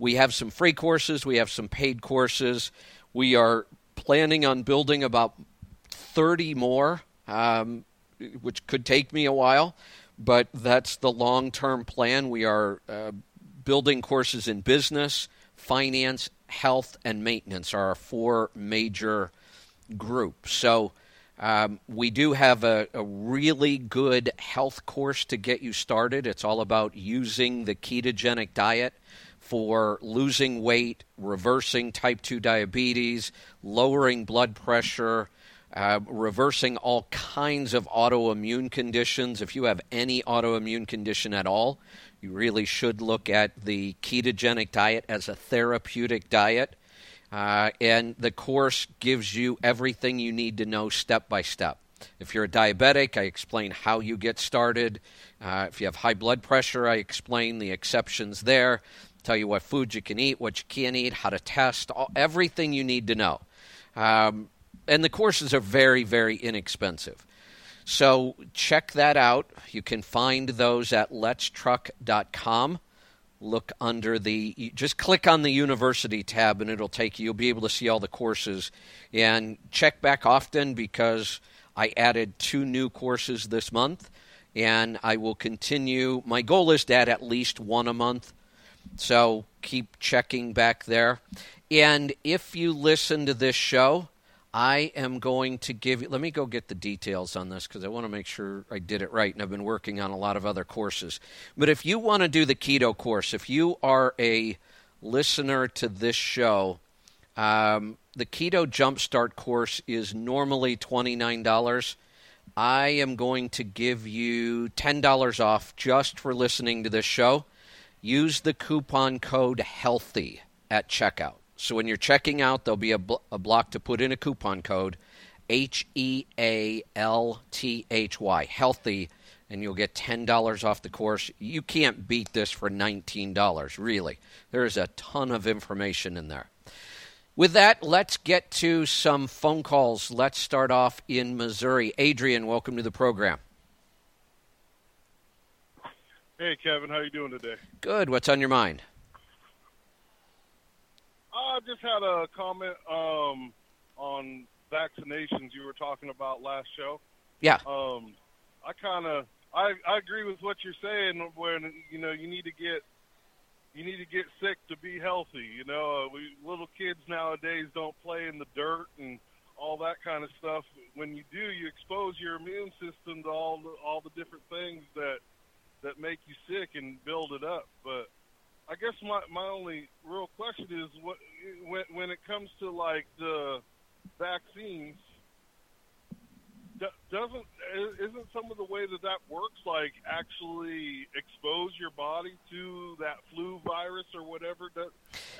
We have some free courses, we have some paid courses. We are planning on building about 30 more, um, which could take me a while, but that's the long term plan. We are uh, building courses in business, finance, health, and maintenance are our four major groups. So Um, we do have a, a, really good health course to get you started. It's all about using the ketogenic diet for losing weight, reversing type 2 diabetes, lowering blood pressure, uh, reversing all kinds of autoimmune conditions. If you have any autoimmune condition at all, you really should look at the ketogenic diet as a therapeutic diet. Uh, and the course gives you everything you need to know step by step. If you're a diabetic, I explain how you get started. Uh, if you have high blood pressure, I explain the exceptions there, tell you what foods you can eat, what you can't eat, how to test, all, everything you need to know. Um, and the courses are very, very inexpensive. So check that out. You can find those at letstruck.com. Look under the, just click on the university tab and it'll take you, you'll be able to see all the courses. And check back often because I added two new courses this month and I will continue. My goal is to add at least one a month. So keep checking back there. And if you listen to this show, I am going to give you, let me go get the details on this because I want to make sure I did it right. And I've been working on a lot of other courses. But if you want to do the keto course, if you are a listener to this show, um, the Keto Jumpstart course is normally $29. I am going to give you $10 off just for listening to this show. Use the coupon code HEALTHY at checkout. So when you're checking out, there'll be a, bl- a block to put in a coupon code H E A L T H Y, healthy, and you'll get $10 off the course. You can't beat this for $19, really. There's a ton of information in there. With that, let's get to some phone calls. Let's start off in Missouri. Adrian, welcome to the program. Hey, Kevin, how are you doing today? Good. What's on your mind? I just had a comment um, on vaccinations you were talking about last show. Yeah. Um, I kind of I I agree with what you're saying. When you know you need to get you need to get sick to be healthy. You know, uh, we little kids nowadays don't play in the dirt and all that kind of stuff. When you do, you expose your immune system to all the, all the different things that that make you sick and build it up. But I guess my my only real question is what when when it comes to like the vaccines doesn't isn't some of the way that that works like actually expose your body to that flu virus or whatever does,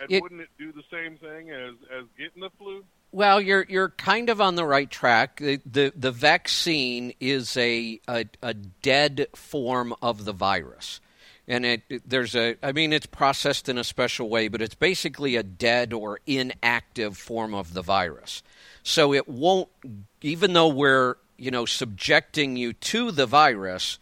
and it, wouldn't it do the same thing as as getting the flu? Well you're you're kind of on the right track. The the, the vaccine is a, a a dead form of the virus and it, there's a i mean it's processed in a special way but it's basically a dead or inactive form of the virus. So it won't even though we're you know subjecting you to the virus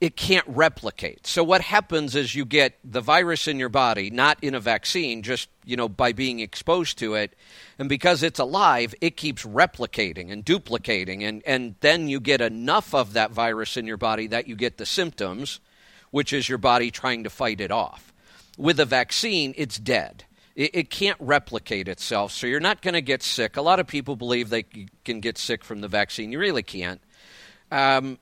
it can't replicate. So what happens is you get the virus in your body not in a vaccine just you know by being exposed to it. And because it's alive it keeps replicating and duplicating. And and then you get enough of that virus in your body that you get the symptoms which is your body trying to fight it off. With a vaccine, it's dead. It, it can't replicate itself, so you're not going to get sick. A lot of people believe they can get sick from the vaccine. You really can't. Um,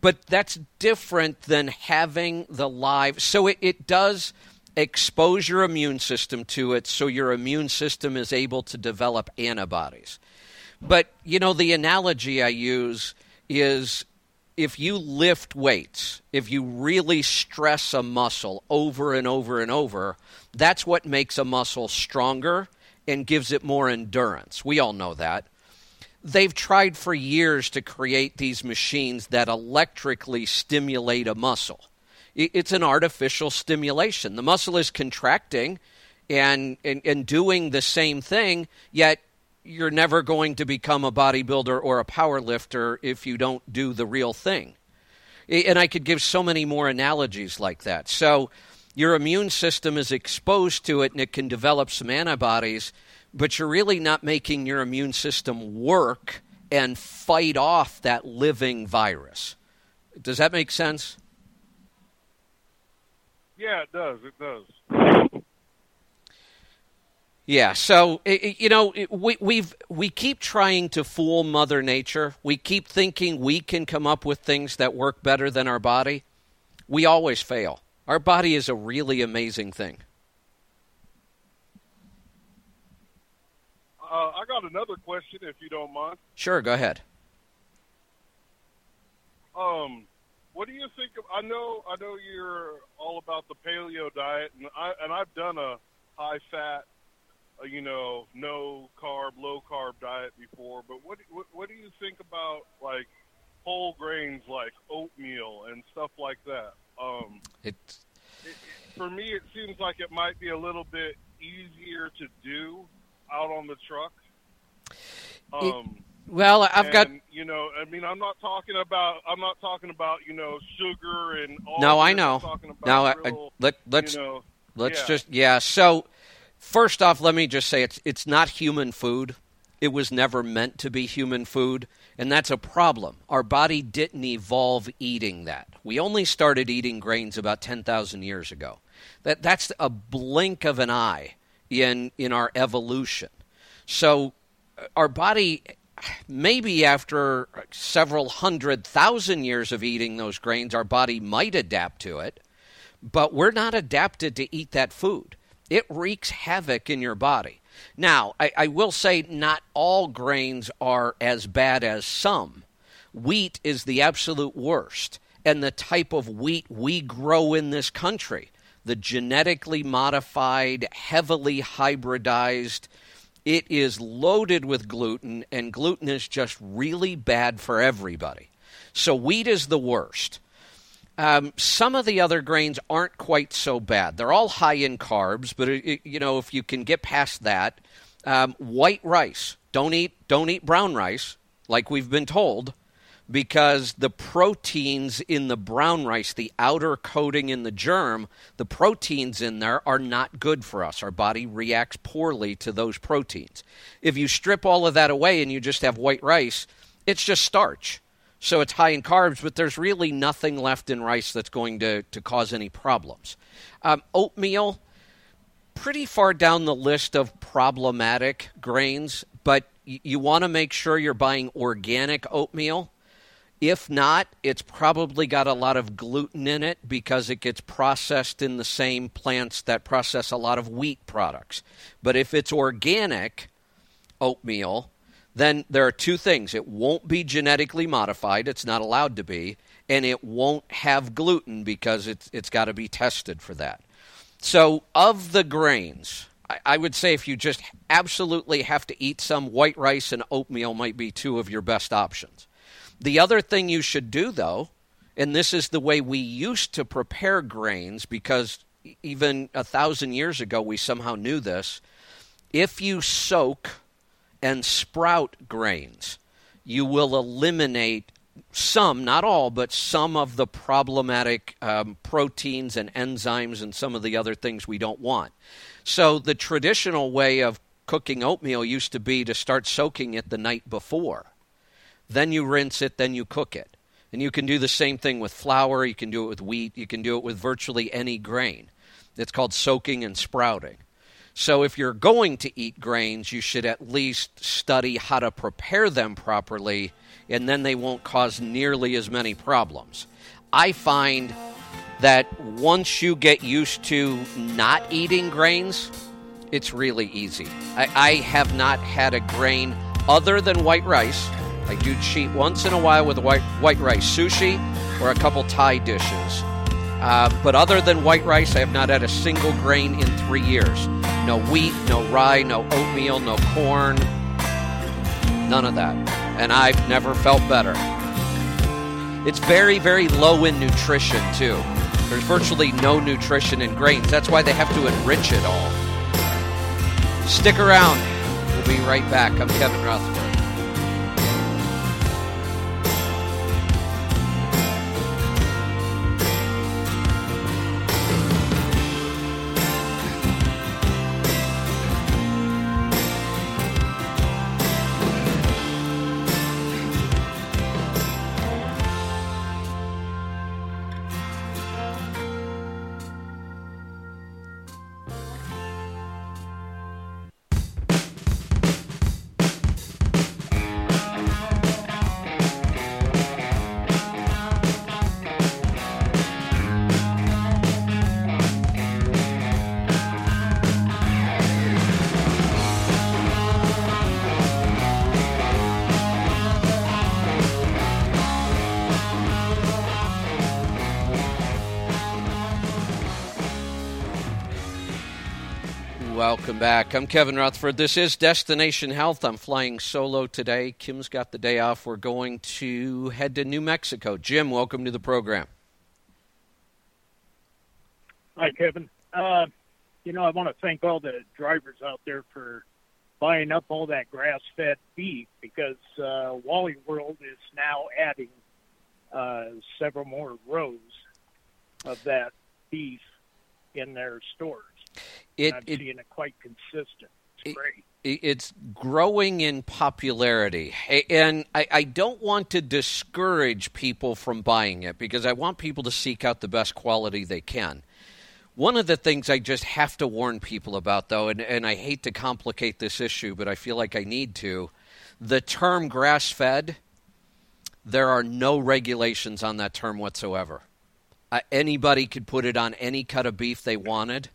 but that's different than having the live. So it, it does expose your immune system to it so your immune system is able to develop antibodies. But, you know, the analogy I use is if you lift weights, if you really stress a muscle over and over and over, that's what makes a muscle stronger and gives it more endurance. We all know that. They've tried for years to create these machines that electrically stimulate a muscle. It's an artificial stimulation. The muscle is contracting and, and, and doing the same thing, yet you're never going to become a bodybuilder or a power lifter if you don't do the real thing. And I could give so many more analogies like that. So your immune system is exposed to it and it can develop some antibodies, but you're really not making your immune system work and fight off that living virus. Does that make sense? Yeah, it does. It does. Yeah, so you know we we've we keep trying to fool Mother Nature. We keep thinking we can come up with things that work better than our body. We always fail. Our body is a really amazing thing. Uh, I got another question, if you don't mind. Sure, go ahead. Um, what do you think of? I know, I know you're all about the paleo diet, and I and I've done a high fat, uh, you know, no carb, low carb diet before. But what what, what do you think about like whole grains like oatmeal and stuff like that? Um, It's for me, it seems like it might be a little bit easier to do out on the truck. Um, well, I've got you know, I mean, I'm not talking about, I'm not talking about, you know, sugar and all. no, I know. I'm talking about Now, let let's you know, Let's yeah. just yeah. So first off, let me just say it's it's not human food. It was never meant to be human food, and that's a problem. Our body didn't evolve eating that. We only started eating grains about 10,000 years ago. That that's a blink of an eye in in our evolution. So uh, our body maybe after several hundred thousand years of eating those grains our body might adapt to it but we're not adapted to eat that food. It wreaks havoc in your body. Now, I, I will say not all grains are as bad as some. Wheat is the absolute worst. And the type of wheat we grow in this country, the genetically modified, heavily hybridized, it is loaded with gluten, and gluten is just really bad for everybody. So, wheat is the worst. Um, some of the other grains aren't quite so bad. They're all high in carbs, but it, it- you know if you can get past that, um, white rice. Don't eat don't eat brown rice like we've been told, because the proteins in the brown rice, the outer coating in the germ, the proteins in there are not good for us. Our body reacts poorly to those proteins. If you strip all of that away and you just have white rice, it's just starch. So it's high in carbs, but there's really nothing left in rice that's going to, to cause any problems. Um, oatmeal, pretty far down the list of problematic grains, but y- you want to make sure you're buying organic oatmeal. If not, it's probably got a lot of gluten in it because it gets processed in the same plants that process a lot of wheat products. But if it's organic oatmeal, then there are two things. It won't be genetically modified, it's not allowed to be, and it won't have gluten because it's, it's got to be tested for that. So, of the grains, I, I would say if you just absolutely have to eat some, white rice and oatmeal might be two of your best options. The other thing you should do, though, and this is the way we used to prepare grains because even a thousand years ago we somehow knew this. If you soak and sprout grains, you will eliminate some, not all, but some of the problematic um, proteins and enzymes and some of the other things we don't want. So, the traditional way of cooking oatmeal used to be to start soaking it the night before. Then you rinse it, then you cook it. And you can do the same thing with flour, you can do it with wheat, you can do it with virtually any grain. It's called soaking and sprouting. So if you're going to eat grains, you should at least study how to prepare them properly, and then they won't cause nearly as many problems. I find that once you get used to not eating grains, it's really easy. I, I have not had a grain other than white rice. I do cheat once in a while with white, white rice sushi or a couple Thai dishes. Uh, but other than white rice, I have not had a single grain in three years. No wheat, no rye, no oatmeal, no corn, none of that. And I've never felt better. It's very, very low in nutrition, too. There's virtually no nutrition in grains. That's why they have to enrich it all. Stick around. We'll be right back. I'm Kevin Rutherford. Welcome back. I'm Kevin Rutherford. This is Destination Health. I'm flying solo today. Kim's got the day off. We're going to head to New Mexico. Jim, welcome to the program. Hi, Kevin. Uh, you know, I want to thank all the drivers out there for buying up all that grass-fed beef because uh, Wally World is now adding uh, several more rows of that beef in their stores. It, I'm it, seeing it quite consistent. It's It- great. it's growing in popularity. And I, I don't want to discourage people from buying it because I want people to seek out the best quality they can. One of the things I just have to warn people about, though, and, and I hate to complicate this issue, but I feel like I need to the term grass fed, there are no regulations on that term whatsoever. Uh, anybody could put it on any cut of beef they wanted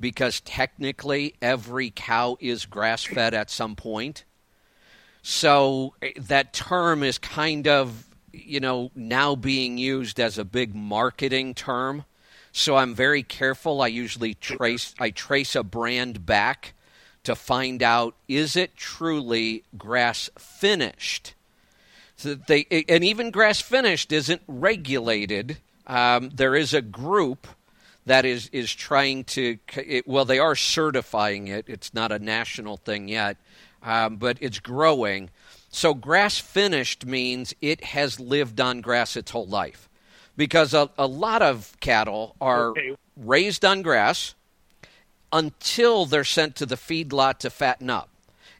because technically every cow is grass fed at some point. So eh, that term is kind of, you know, now being used as a big marketing term. So I'm very careful. I usually trace I trace a brand back to find out is it truly grass finished. So they and even grass finished isn't regulated. Um, there is a group that is is trying to it, well they are certifying it. It's not a national thing yet, um, but it's growing. So grass finished means it has lived on grass its whole life, because a, a lot of cattle are Okay. raised on grass until they're sent to the feedlot to fatten up.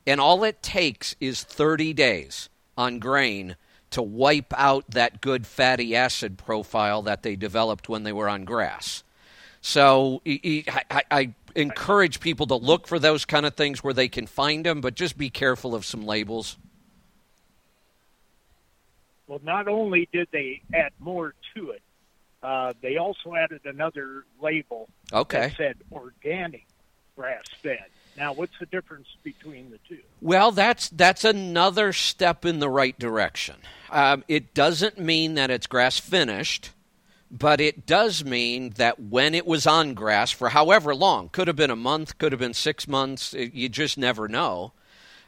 And all it takes is 30 days on grain to wipe out that good fatty acid profile that they developed when they were on grass. So I encourage people to look for those kind of things where they can find them, but just be careful of some labels. Well, not only did they add more to it, uh, they also added another label Okay. that said organic grass fed. Now, what's the difference between the two? Well, that's that's another step in the right direction. Um, it doesn't mean that it's grass finished, but it does mean that when it was on grass for however long, could have been a month, could have been six months, you just never know.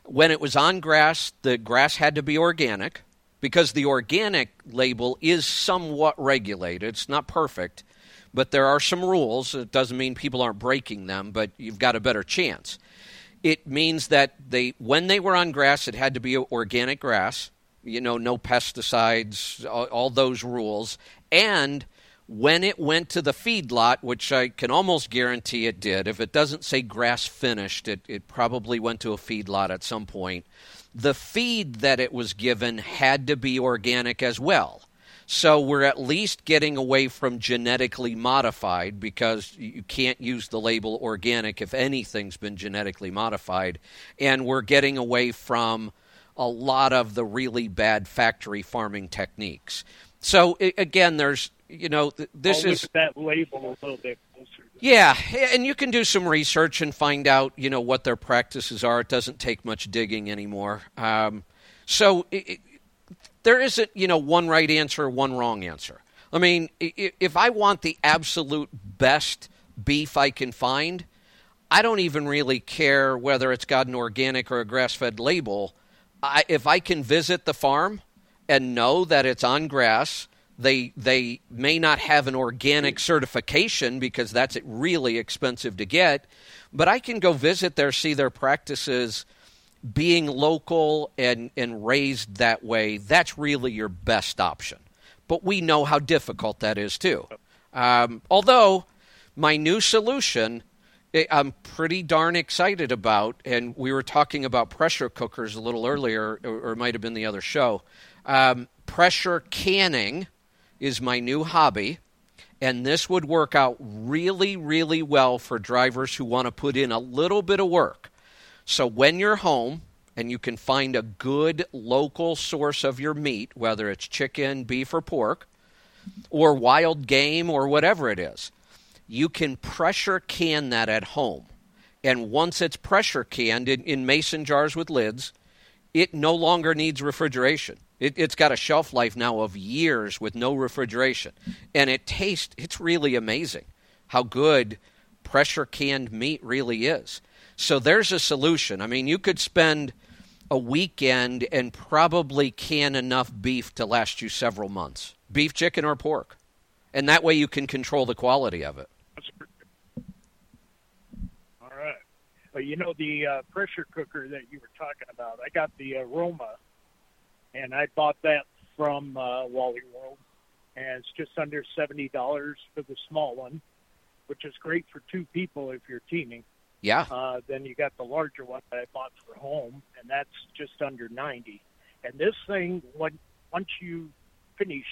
When it was on grass, the grass had to be organic because the organic label is somewhat regulated. It's not perfect, but there are some rules. It doesn't mean people aren't breaking them, but you've got a better chance. It means that they when they were on grass, it had to be organic grass. You know, no pesticides, all, all those rules. And when it went to the feedlot, which I can almost guarantee it did, if it doesn't say grass finished, it, it probably went to a feedlot at some point. The feed that it was given had to be organic as well. So we're at least getting away from genetically modified because you can't use the label organic if anything's been genetically modified. And we're getting away from a lot of the really bad factory farming techniques. So again, there's, you know, this is. that label a little bit closer. Yeah, and you can do some research and find out, you know, what their practices are. It doesn't take much digging anymore. Um, so it, it, there isn't, you know, one right answer, one wrong answer. I mean, if I want the absolute best beef I can find, I don't even really care whether it's got an organic or a grass-fed label. I, if I can visit the farm and know that it's on grass, they they may not have an organic certification because that's really expensive to get, but I can go visit there, see their practices, being local and and raised that way. That's really your best option. But we know how difficult that is too. Um, although my new solution I'm pretty darn excited about, and we were talking about pressure cookers a little earlier, or, or it might have been the other show. Um, pressure canning is my new hobby, and this would work out really, really well for drivers who want to put in a little bit of work. So when you're home and you can find a good local source of your meat, whether it's chicken, beef, or pork, or wild game, or whatever it is, you can pressure can that at home. And once it's pressure canned in, in mason jars with lids, it no longer needs refrigeration. It, it's got a shelf life now of years with no refrigeration. And it tastes, it's really amazing how good pressure canned meat really is. So there's a solution. I mean, you could spend a weekend and probably can enough beef to last you several months beef, chicken, or pork. And that way you can control the quality of it. All right. Well, you know, the uh, pressure cooker that you were talking about, I got the Aroma, and I bought that from uh, Wally World, and it's just under $70 for the small one, which is great for two people if you're teaming. Yeah. Uh, then you got the larger one that I bought for home, and that's just under 90. And this thing, when, once you finish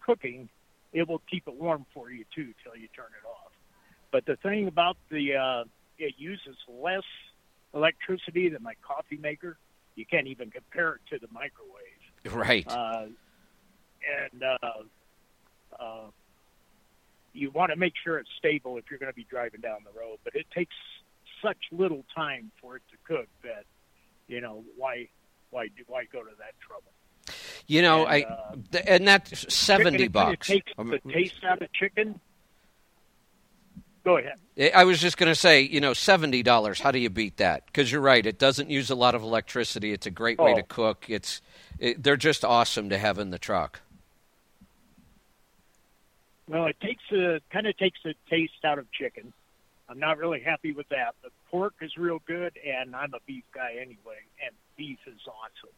cooking, it will keep it warm for you too till you turn it off. But the thing about the uh, it uses less electricity than my coffee maker. You can't even compare it to the microwave. Right. Uh, and uh, uh, you want to make sure it's stable if you're going to be driving down the road. But it takes such little time for it to cook that you know why why do why go to that trouble? You know, And, I uh, th- and that's seventy Chicken, bucks. It takes the taste out of chicken. Go ahead. Eh, I was just going to say, you know, seventy dollars. How do you beat that? Because you're right; it doesn't use a lot of electricity. It's a great way Oh. to cook. It's it, they're just awesome to have in the truck. Well, it takes a kind of takes the taste out of chicken. I'm not really happy with that, but pork is real good, and I'm a beef guy anyway, and beef is awesome.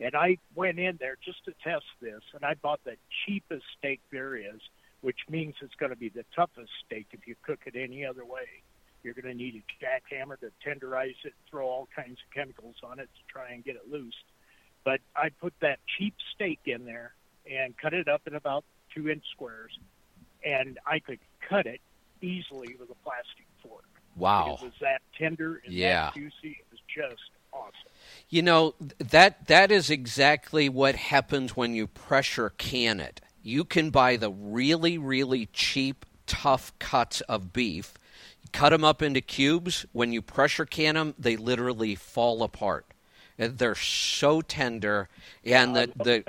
And I went in there just to test this, and I bought the cheapest steak there is, which means it's going to be the toughest steak if you cook it any other way. You're going to need a jackhammer to tenderize it, throw all kinds of chemicals on it to try and get it loose. But I put that cheap steak in there and cut it up in about two inch squares, and I could cut it easily with a plastic fork. Wow. It was that tender and Yeah. that juicy. It was just awesome. You know that that is exactly what happens when you pressure can it. You can buy the really really cheap tough cuts of beef, cut them up into cubes. When you pressure can them, they literally fall apart. They're so tender, and the the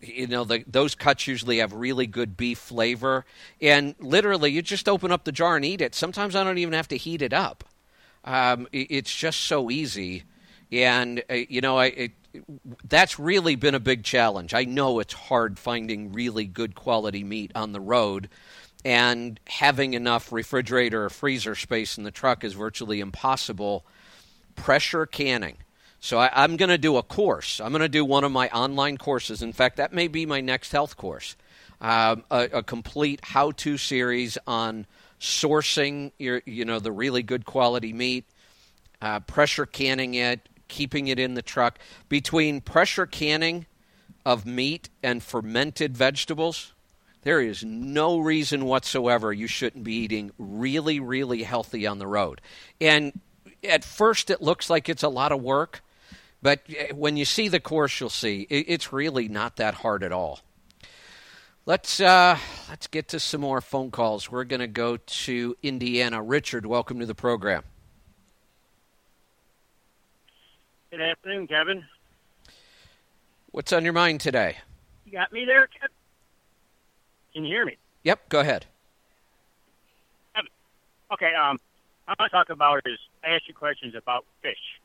you know the, those cuts usually have really good beef flavor. And literally, you just open up the jar and eat it. Sometimes I don't even have to heat it up. Um, it- it's just so easy, and uh, you know, I it, that's really been a big challenge. I know it's hard finding really good quality meat on the road, and having enough refrigerator or freezer space in the truck is virtually impossible. Pressure canning. So I, I'm going to do a course. I'm going to do one of my online courses. In fact, that may be my next health course. Um, a, a complete how-to series on sourcing your, you know, the really good quality meat, uh, pressure canning it, keeping it in the truck. Between pressure canning of meat and fermented vegetables, there is no reason whatsoever you shouldn't be eating really, really healthy on the road. And at first, it looks like it's a lot of work, but eh, when you see the course, you'll see it's really not that hard at all. Let's uh, let's get to some more phone calls. We're going to go to Indiana. Richard, welcome to the program. Good afternoon, Kevin. What's on your mind today? You got me there, Kevin? Can you hear me? Yep, go ahead. Okay, um, I want to talk about is I ask you questions about fish.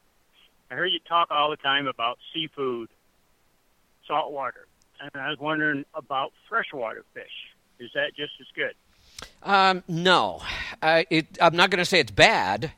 I heard you talk all the time about seafood, salt water, and I was wondering about freshwater fish. Is that just as good? Um, no, I, it, I'm not going to say it's bad,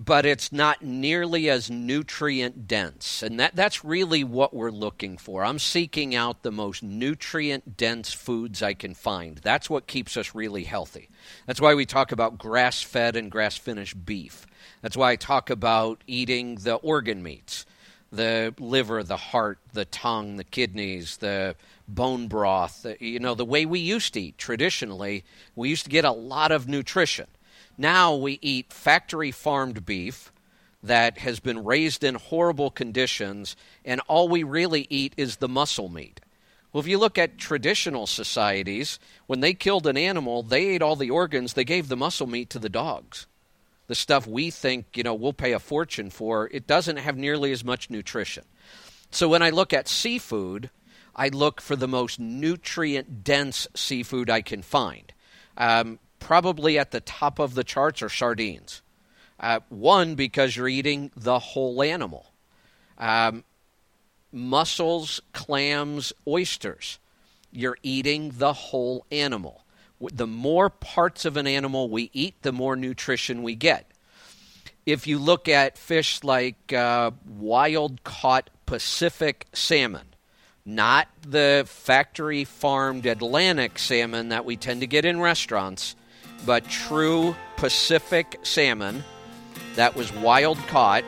but it's not nearly as nutrient dense, and that that's really what we're looking for. I'm seeking out the most nutrient dense foods I can find. That's what keeps us really healthy. That's why we talk about grass fed and grass finished beef. That's why I talk about eating the organ meats the liver, the heart, the tongue, the kidneys, the bone broth, you know, the way we used to eat traditionally, we used to get a lot of nutrition. Now we eat factory farmed beef that has been raised in horrible conditions, and all we really eat is the muscle meat. Well, if you look at traditional societies, when they killed an animal, they ate all the organs, they gave the muscle meat to the dogs. The stuff we think you know we'll pay a fortune for it doesn't have nearly as much nutrition. So when i look at seafood i look for the most nutrient dense seafood i can find. Um, probably at the top of the charts are sardines Uh, one, because you're eating the whole animal. Um, mussels, clams, oysters. You're eating the whole animal. The more parts of an animal we eat, the more nutrition we get. If you look at fish like uh, wild caught Pacific salmon, not the factory farmed Atlantic salmon that we tend to get in restaurants, but true Pacific salmon that was wild caught,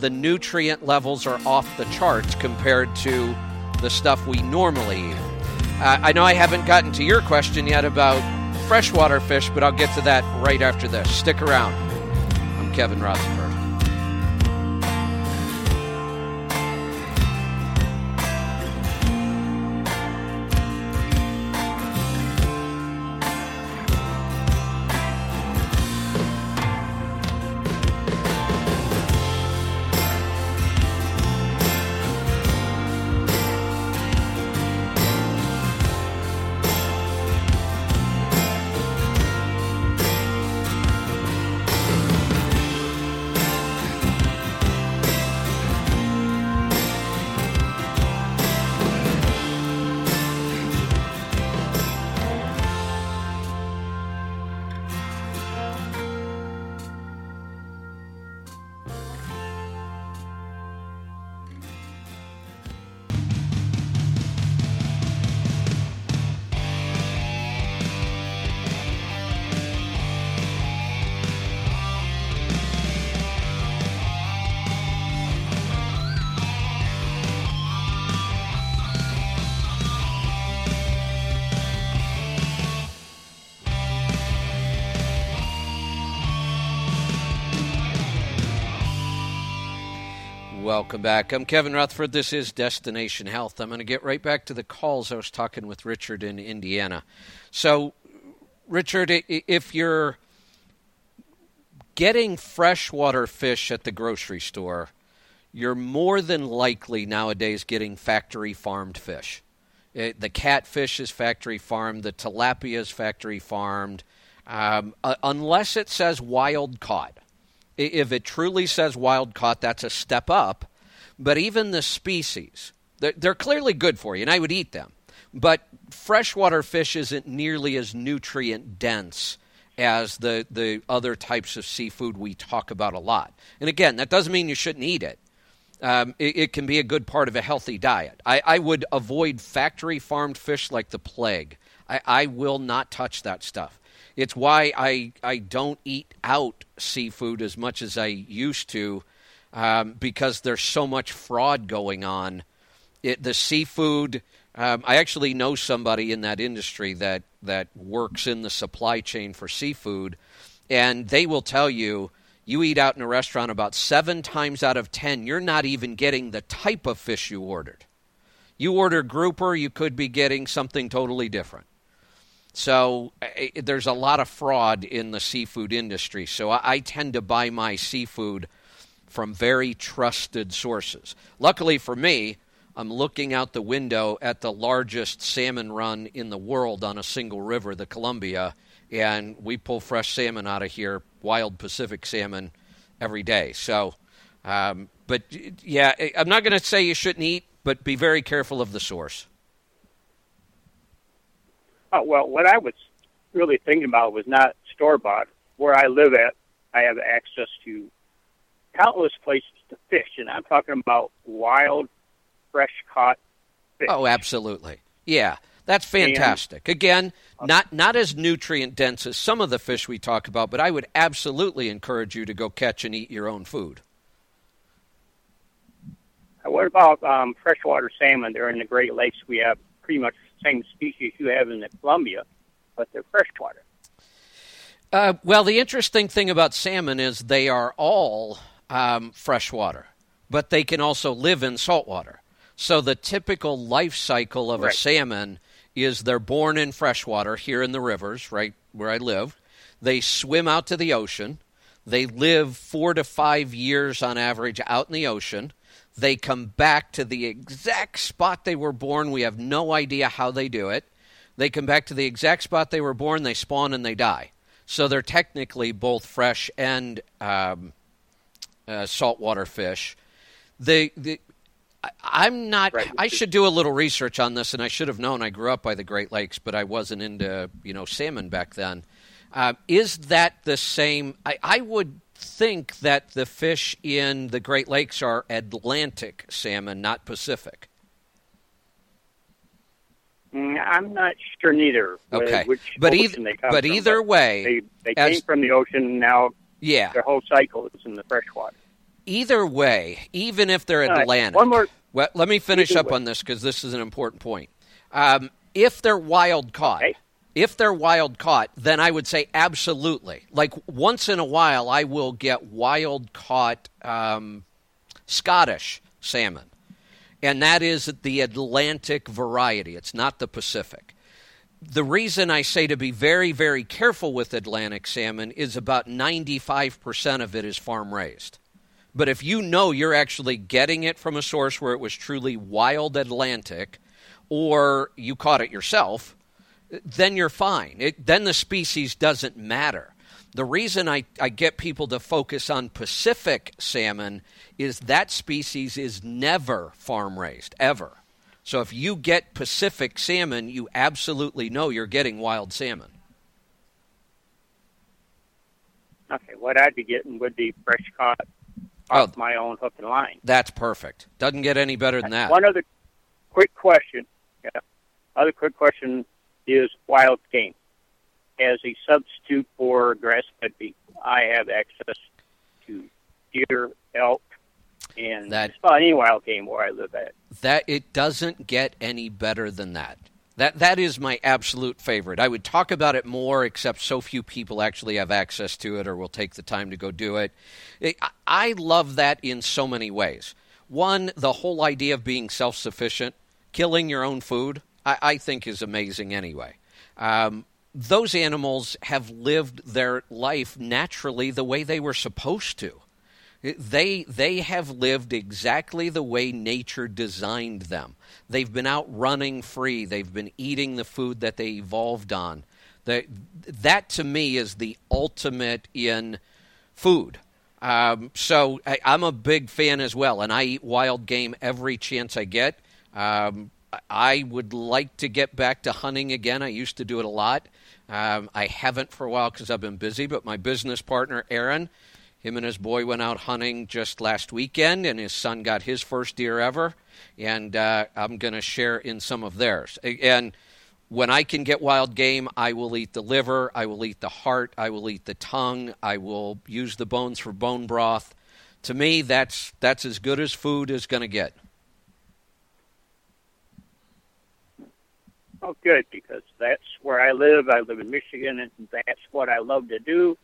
the nutrient levels are off the charts compared to the stuff we normally eat. Uh, I know I haven't gotten to your question yet about freshwater fish, but I'll get to that right after this. Stick around. I'm Kevin Rutherford. Welcome back. I'm Kevin Rutherford. This is Destination Health. I'm going to get right back to the calls. I was talking with Richard in Indiana. So, Richard, if you're getting freshwater fish at the grocery store, you're more than likely nowadays getting factory farmed fish. It, the catfish is factory farmed, the tilapia is factory farmed, um, uh, unless it says wild caught if it truly says wild caught, that's a step up. But even the species, they're, they're clearly good for you, and I would eat them. But freshwater fish isn't nearly as nutrient dense as the, the other types of seafood we talk about a lot. And again, that doesn't mean you shouldn't eat it. Um, it, it, can be a good part of a healthy diet. I, I would avoid factory farmed fish like the plague. I, I will not touch that stuff. It's why I, I don't eat out seafood as much as I used to um, because there's so much fraud going on. It, the seafood, um, I actually know somebody in that industry that, that works in the supply chain for seafood, and they will tell you you eat out in a restaurant about seven times out of ten, you're not even getting the type of fish you ordered. You order grouper, you could be getting something totally different. So there's a lot of fraud in the seafood industry. So I, I tend to buy my seafood from very trusted sources. Luckily for me, I'm looking out the window at the largest salmon run in the world on a single river, the Columbia, and we pull fresh salmon out of here, wild Pacific salmon, every day. So, um, but yeah, I'm not going to say you shouldn't eat, but be very careful of the source. Oh, well, what I was really thinking about was not store bought. Where I live at, I have access to countless places to fish, and I'm talking about wild, fresh caught fish. Oh, absolutely. Yeah, that's fantastic. And, Again, not not as nutrient dense as some of the fish we talk about, but I would absolutely encourage you to go catch and eat your own food. What about um, freshwater salmon? They're in the Great Lakes. We have pretty much the same species you have in the Columbia, but they're freshwater. Uh, well, the interesting thing about salmon is they are all um, freshwater, but they can also live in saltwater. So the typical life cycle of right. a salmon is they're born in freshwater here in the rivers, right where I live. They swim out to the ocean. They live four to five years on average out in the ocean. They come back to the exact spot they were born. We have no idea how they do it. They come back to the exact spot they were born, they spawn, and they die. So they're technically both fresh and um, uh, saltwater fish. The, the I'm not. Right. I should do a little research on this, and I should have known. I grew up by the Great Lakes, but I wasn't into you know salmon back then. Uh, is that the same? I, I would think that the fish in the Great Lakes are Atlantic salmon, not Pacific. Mm, I'm not sure neither. Okay. Which But either- but from, either way, they they as- came from the ocean. Now Yeah. their whole cycle is in the freshwater. Either way, even if they're All right, Atlantic. one more- Well, let me finish up way. on this because this is an important point. Um, if they're wild caught, Okay. if they're wild caught, then I would say absolutely. Like once in a while, I will get wild caught um, Scottish salmon, and that is the Atlantic variety. It's not the Pacific. The reason I say to be very, very careful with Atlantic salmon is about 95% of it is farm raised. But if you know you're actually getting it from a source where it was truly wild Atlantic, or you caught it yourself, then you're fine. It, then the species doesn't matter. The reason I, I get people to focus on Pacific salmon is that species is never farm raised, ever. So if you get Pacific salmon, you absolutely know you're getting wild salmon. Okay, what I'd be getting would be fresh caught Oh. off my own hook and line. That's perfect. Doesn't get any better than that. One other quick question. Yeah. Other quick question is wild game. As a substitute for grass-fed beef, I have access to deer, elk, and That- about any wild game where I live at. that it doesn't get any better than that. That that is my absolute favorite. I would talk about it more, except so few people actually have access to it or will take the time to go do it. it I- I love that in so many ways. One, the whole idea of being self sufficient, killing your own food, I, I think is amazing anyway. Um, those animals have lived their life naturally the way they were supposed to. They they have lived exactly the way nature designed them. They've been out running free. They've been eating the food that they evolved on. That that to me is the ultimate in food. Um, so I, I'm a big fan as well, and I eat wild game every chance I get. Um, I would like to get back to hunting again. I used to do it a lot. Um, I haven't for a while because I've been busy. But my business partner Aaron, him and his boy went out hunting just last weekend, and his son got his first deer ever. And uh, I'm going to share in some of theirs. And when I can get wild game, I will eat the liver, I will eat the heart, I will eat the tongue, I will use the bones for bone broth. To me, that's that's as good as food is going to get. Oh, good, because that's where I live. I live in Michigan, and that's what I love to do.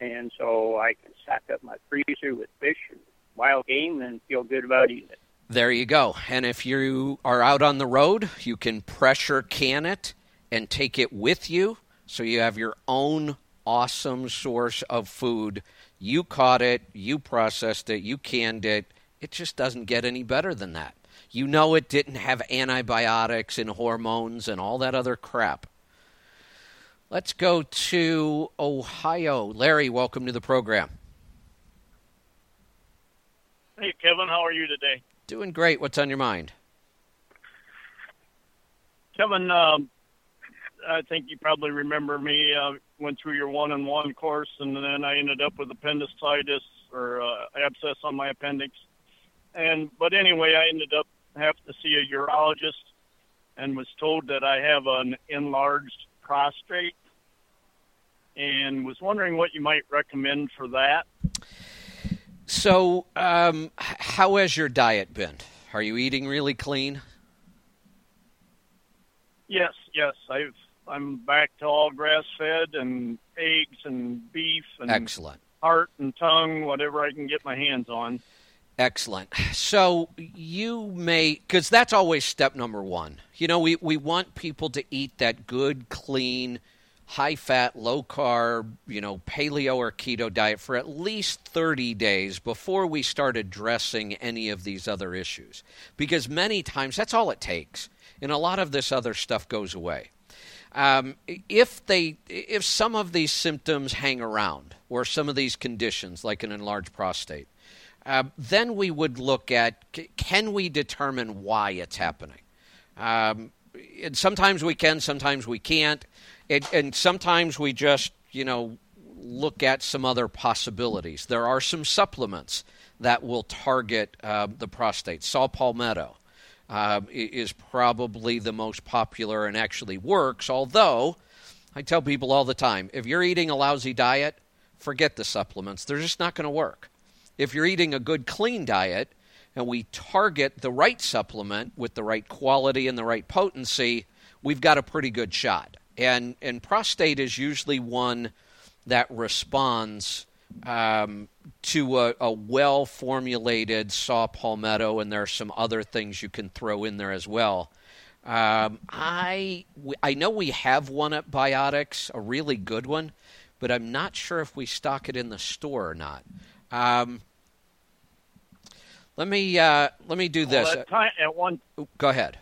And so I can stock up my freezer with fish and wild game and feel good about eating it. There you go. And if you are out on the road, you can pressure can it and take it with you so you have your own awesome source of food. You caught it, you processed it, you canned it. It just doesn't get any better than that. You know it didn't have antibiotics and hormones and all that other crap. Let's go to Ohio. Larry, welcome to the program. Hey, Kevin, how are you today? Doing great. What's on your mind? Kevin, um, I think you probably remember me. Uh, went through your one on one course, and then I ended up with appendicitis or uh, abscess on my appendix. And but anyway, I ended up having to see a urologist, and was told that I have an enlarged prostate, and was wondering what you might recommend for that. So, um, how has your diet been? Are you eating really clean? Yes, yes, I've I'm back to all grass fed and eggs and beef and Excellent. heart and tongue, whatever I can get my hands on. Excellent. So you may, because that's always step number one. You know, we, we want people to eat that good, clean, high fat, low carb, you know, paleo or keto diet for at least 30 days before we start addressing any of these other issues. Because many times that's all it takes. And a lot of this other stuff goes away. Um, if they, if some of these symptoms hang around, or some of these conditions, like an enlarged prostate, uh, then we would look at can we determine why it's happening. Um, and sometimes we can, sometimes we can't, it, and sometimes we just you know look at some other possibilities. There are some supplements that will target uh, the prostate. Saw palmetto uh, is probably the most popular and actually works, although I tell people all the time if you're eating a lousy diet, forget the supplements. They're just not going to work. If you're eating a good, clean diet, and we target the right supplement with the right quality and the right potency, we've got a pretty good shot. And and prostate is usually one that responds um, to a, a well formulated saw palmetto, and there are some other things you can throw in there as well. Um, I I know we have one at Biotics, a really good one, but I'm not sure if we stock it in the store or not. Um, let me uh, let me do this. Well, at, time, at one, go ahead.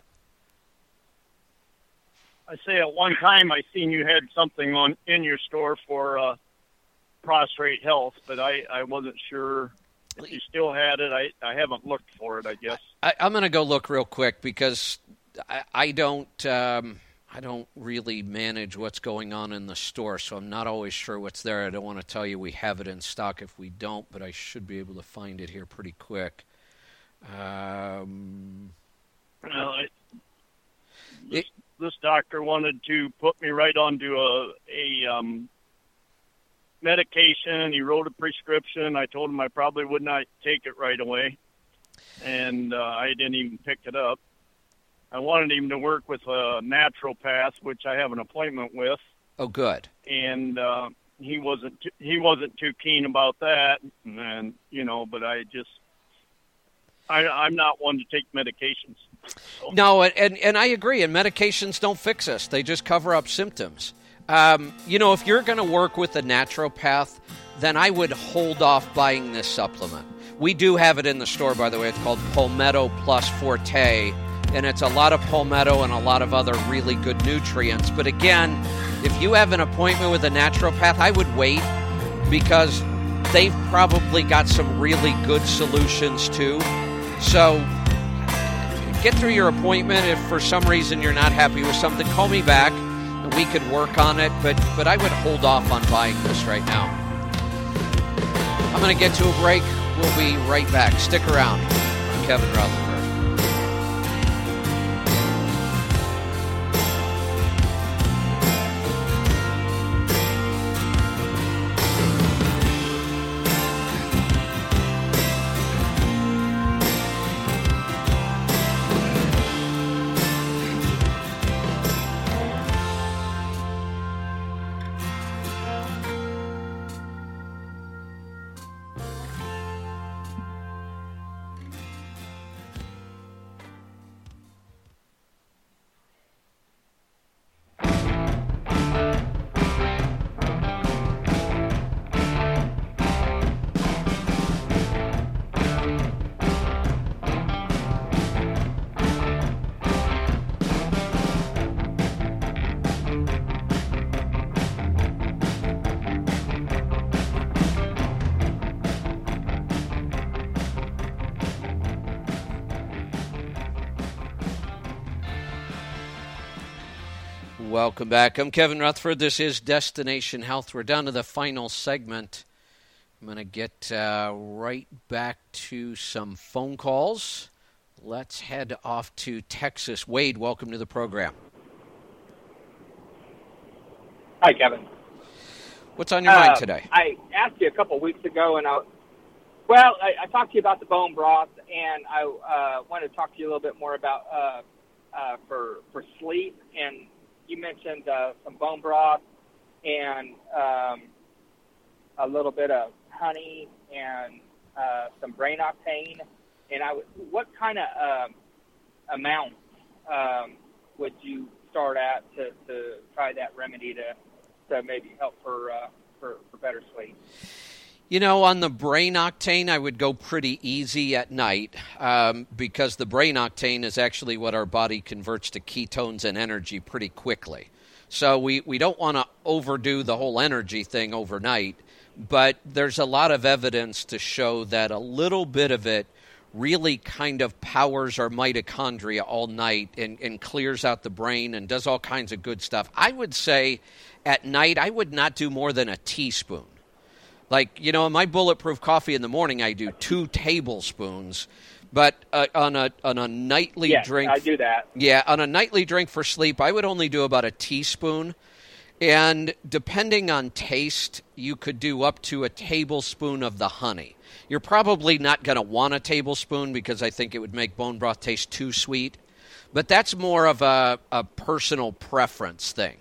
I say at one time I seen you had something on in your store for uh, prostate health, but I, I wasn't sure if you still had it. I, I haven't looked for it. I guess I, am going to go look real quick because I, I don't um, I don't really manage what's going on in the store, so I'm not always sure what's there. I don't want to tell you we have it in stock if we don't, but I should be able to find it here pretty quick. Um, well, I, this, it, this doctor wanted to put me right onto a a um, medication. He wrote a prescription. I told him I probably would not take it right away, and uh, I didn't even pick it up. I wanted him to work with a naturopath, which I have an appointment with. Oh, good. And uh, he wasn't t- he wasn't too keen about that, and you know, but I just I, I'm not one to take medications. So. No, and and I agree. And medications don't fix us; they just cover up symptoms. Um, you know, if you're going to work with a naturopath, then I would hold off buying this supplement. We do have it in the store, by the way. It's called Palmetto Plus Forte, and it's a lot of palmetto and a lot of other really good nutrients. But again, if you have an appointment with a naturopath, I would wait because they've probably got some really good solutions too. So get through your appointment. If for some reason you're not happy with something, call me back and we could work on it, but but I would hold off on buying this right now. I'm going to get to a break. We'll be right back. Stick around. I'm Kevin Rutherford. Welcome back. I'm Kevin Rutherford. This is Destination Health. We're down to the final segment. I'm going to get uh, right back to some phone calls. Let's head off to Texas. Wade, welcome to the program. Hi, Kevin. What's on your uh, mind today? I asked you a couple weeks ago, and I, well, I, I, talked to you about the bone broth, and I uh, wanted to talk to you a little bit more about uh, uh, for for sleep and you mentioned uh, some bone broth and um, a little bit of honey and uh, some brain octane. And I, what kind of um, amount um, would you start at to, to try that remedy to to maybe help for uh, for, for better sleep? You know, on the brain octane, I would go pretty easy at night um, because the brain octane is actually what our body converts to ketones and energy pretty quickly. So we, we don't want to overdo the whole energy thing overnight, but there's a lot of evidence to show that a little bit of it really kind of powers our mitochondria all night and, and clears out the brain and does all kinds of good stuff. I would say at night, I would not do more than a teaspoon. Like, you know, in my bulletproof coffee in the morning, I do two tablespoons. But uh, on a on a nightly Yes, drink, I do that. Yeah, on a nightly drink for sleep, I would only do about a teaspoon. And depending on taste, you could do up to a tablespoon of the honey. You're probably not going to want a tablespoon because I think it would make bone broth taste too sweet. But that's more of a, a personal preference thing.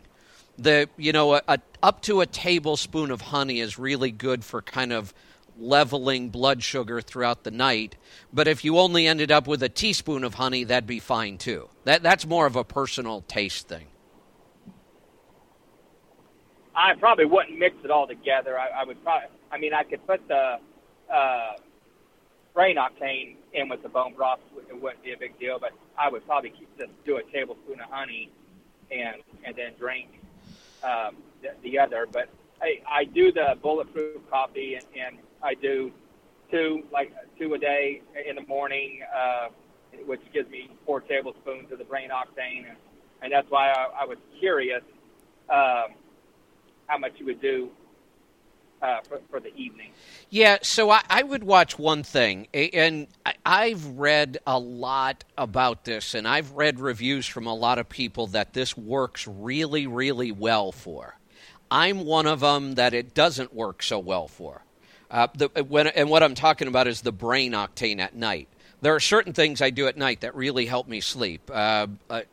The you know a, a, up to a tablespoon of honey is really good for kind of leveling blood sugar throughout the night. But if you only ended up with a teaspoon of honey, that'd be fine too. That that's more of a personal taste thing. I probably wouldn't mix it all together. I, I would probably. I mean, I could put the uh, brain octane in with the bone broth. It wouldn't be a big deal, but I would probably keep, just do a tablespoon of honey and and then drink um, the, the other. But I, I do the bulletproof coffee, and, and I do two like two a day in the morning, uh, which gives me four tablespoons of the brain octane, and, and that's why I, I was curious um, how much you would do uh, for, for the evening. Yeah, so I, I would watch one thing, and I, I've read a lot about this, and I've read reviews from a lot of people that this works really, really well for. I'm one of them that it doesn't work so well for. Uh, the, when, and what I'm talking about is the brain octane at night. There are certain things I do at night that really help me sleep. Uh, a,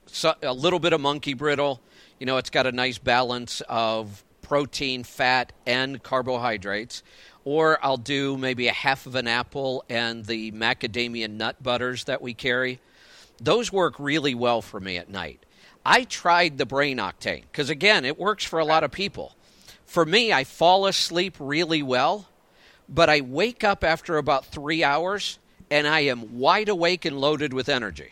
a little bit of monkey brittle, you know, it's got a nice balance of protein, fat, and carbohydrates. Or I'll do maybe a half of an apple and the macadamia nut butters that we carry. Those work really well for me at night. I tried the brain octane because, again, it works for a lot of people. For me, I fall asleep really well, but I wake up after about three hours and I am wide awake and loaded with energy.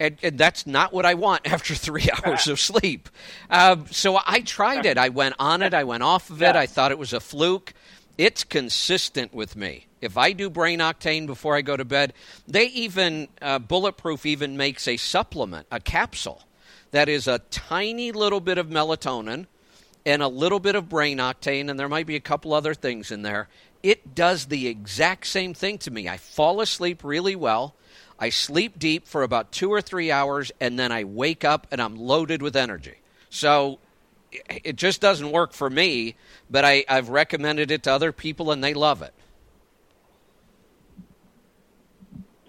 And, and that's not what I want [LAUGHS] after three [LAUGHS] hours of sleep. Um, so I tried it. I went on it. I went off of it. I thought it was a fluke. It's consistent with me. If I do brain octane before I go to bed, they even, uh, Bulletproof even makes a supplement, a capsule, that is a tiny little bit of melatonin and a little bit of brain octane, and there might be a couple other things in there. It does the exact same thing to me. I fall asleep really well. I sleep deep for about two or three hours, and then I wake up and I'm loaded with energy. So it just doesn't work for me, but I, I've recommended it to other people, and they love it.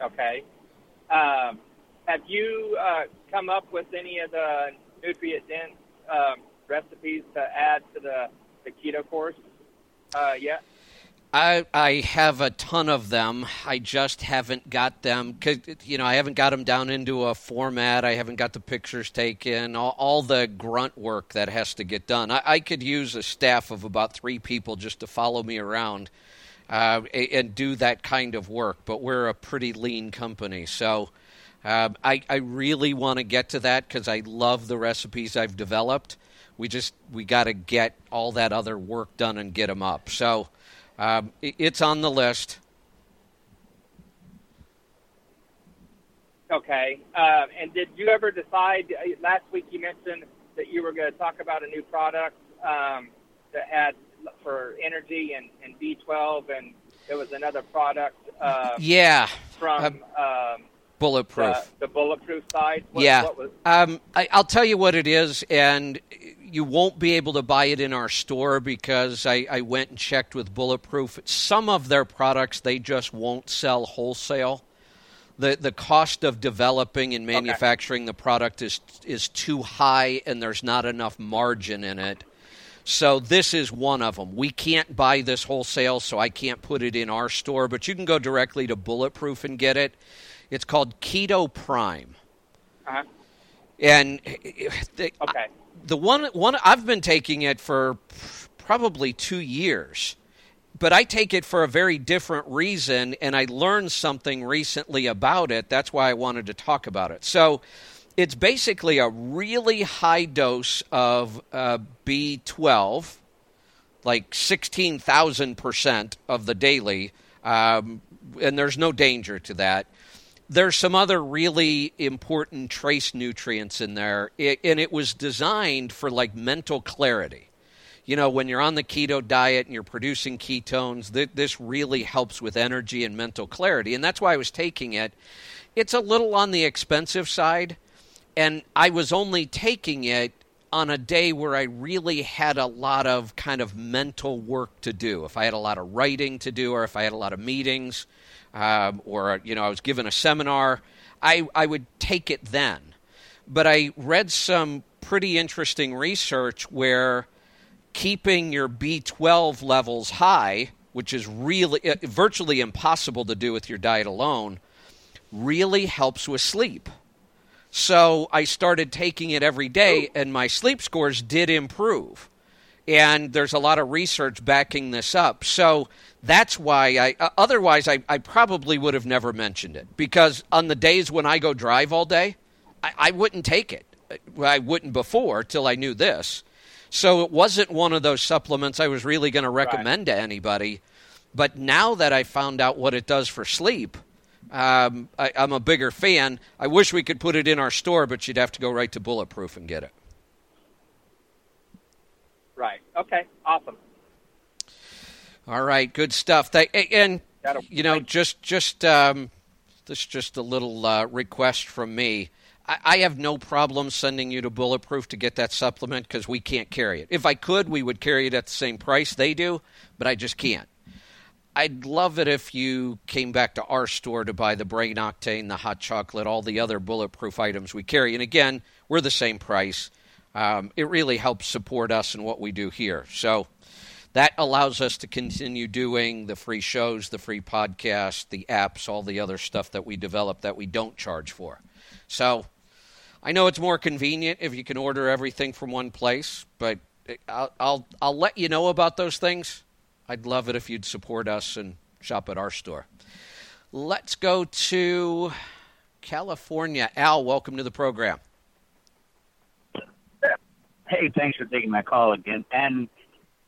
Okay. Um, have you uh, come up with any of the nutrient dense um, recipes to add to the, the keto course uh, yet? I I have a ton of them. I just haven't got them cause, you know I haven't got them down into a format. I haven't got the pictures taken. All, all the grunt work that has to get done. I, I, could use a staff of about three people just to follow me around uh, and do that kind of work. But we're a pretty lean company, so uh, I I really want to get to that because I love the recipes I've developed. We just we got to get all that other work done and get them up. So. Um, it's on the list. Okay. Uh, and did you ever decide? Last week you mentioned that you were going to talk about a new product um, that had for energy and, and B12, and there was another product. Uh, yeah. From um, bulletproof. The, the, bulletproof side. What, yeah. What was- um, I, I'll tell you what it is, and you won't be able to buy it in our store because I, I, went and checked with Bulletproof. Some of their products they just won't sell wholesale. The the cost of developing and manufacturing okay. the product is is too high and there's not enough margin in it. So this is one of them. We can't buy this wholesale, so I can't put it in our store, but you can go directly to Bulletproof and get it. It's called Keto Prime. Uh-huh. And the, okay the one one I've been taking it for probably two years, but I take it for a very different reason, and I learned something recently about it. That's why I wanted to talk about it. So, it's basically a really high dose of uh, B12, like 16,000% of the daily, um, and there's no danger to that. There's some other really important trace nutrients in there, it, and it was designed for like mental clarity. You know, when you're on the keto diet and you're producing ketones, th- this really helps with energy and mental clarity, and that's why I was taking it. It's a little on the expensive side, and I was only taking it on a day where I really had a lot of kind of mental work to do. If I had a lot of writing to do, or if I had a lot of meetings, um, or you know I was given a seminar, I I would take it then. But I read some pretty interesting research where keeping your B12 levels high, which is really uh, virtually impossible to do with your diet alone, really helps with sleep. So I started taking it every day, and my sleep scores did improve. And there's a lot of research backing this up. So that's why I, uh, otherwise, I, I, probably would have never mentioned it. Because on the days when I go drive all day, I, I wouldn't take it. I wouldn't before till I knew this. So it wasn't one of those supplements I was really going to recommend right. to anybody. But now that I found out what it does for sleep, um, I, I'm a bigger fan. I wish we could put it in our store, but you'd have to go right to Bulletproof and get it. Right. Okay. Awesome. All right. Good stuff. and you know, just just um, this just a little uh, request from me. I, I have no problem sending you to Bulletproof to get that supplement because we can't carry it. If I could, we would carry it at the same price they do, but I just can't. I'd love it if you came back to our store to buy the brain octane, the hot chocolate, all the other bulletproof items we carry. And again, we're the same price. Um, it really helps support us and what we do here. So that allows us to continue doing the free shows, the free podcast, the apps, all the other stuff that we develop that we don't charge for. So I know it's more convenient if you can order everything from one place, but I'll I'll, I'll let you know about those things I'd love it if you'd support us and shop at our store. Let's go to California. Al, welcome to the program. Hey, thanks for taking my call again. And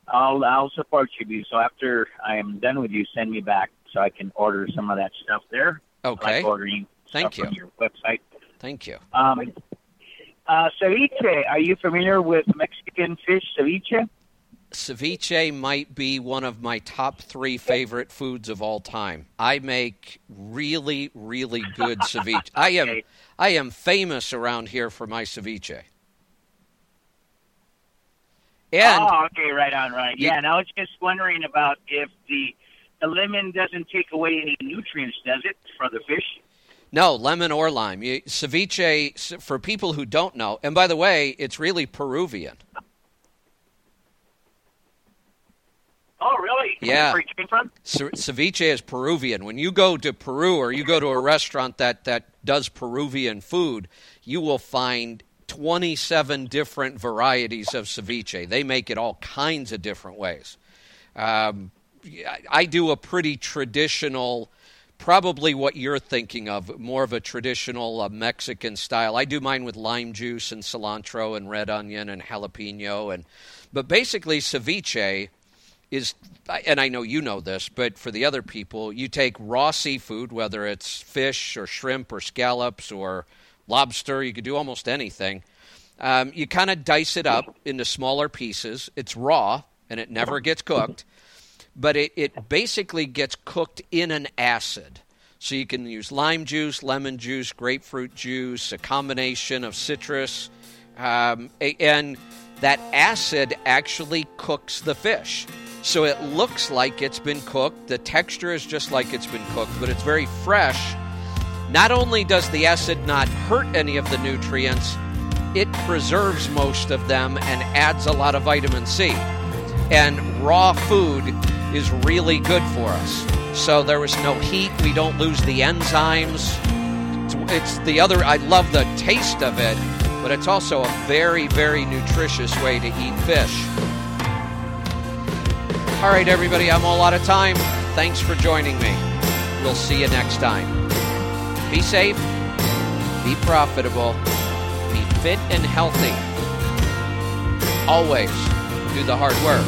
I'll I'll support you. So after I am done with you, send me back so I can order some of that stuff there. Okay. like ordering Thank you. your website. Thank you. Um, uh, ceviche. Are you familiar with Mexican fish ceviche? ceviche might be one of my top three favorite foods of all time. I make really, really good [LAUGHS] ceviche. I am, I am famous around here for my ceviche. And oh, okay, right on, right. Yeah, and I was just wondering about if the the lemon doesn't take away any nutrients, does it, for the fish? No, lemon or lime. You, ceviche, for people who don't know, and by the way, it's really Peruvian. Oh, really? Yeah. Where it came from? ceviche is Peruvian. When you go to Peru or you go to a restaurant that, that does Peruvian food, you will find 27 different varieties of ceviche. They make it all kinds of different ways. Um, I do a pretty traditional, probably what you're thinking of, more of a traditional uh, Mexican style. I do mine with lime juice and cilantro and red onion and jalapeno and but basically ceviche is and I know you know this, but for the other people, you take raw seafood, whether it's fish or shrimp or scallops or lobster, you could do almost anything. Um, you kind of dice it up into smaller pieces. It's raw and it never gets cooked, but it, it basically gets cooked in an acid. So you can use lime juice, lemon juice, grapefruit juice, a combination of citrus, um, and that acid actually cooks the fish. So it looks like it's been cooked. The texture is just like it's been cooked, but it's very fresh. Not only does the acid not hurt any of the nutrients, it preserves most of them and adds a lot of vitamin C. And raw food is really good for us. So there is no heat, we don't lose the enzymes. It's, the other, I love the taste of it, but it's also a very, very nutritious way to eat fish. All right, everybody, I'm all out of time. Thanks for joining me. We'll see you next time. Be safe, be profitable, be fit and healthy. Always do the hard work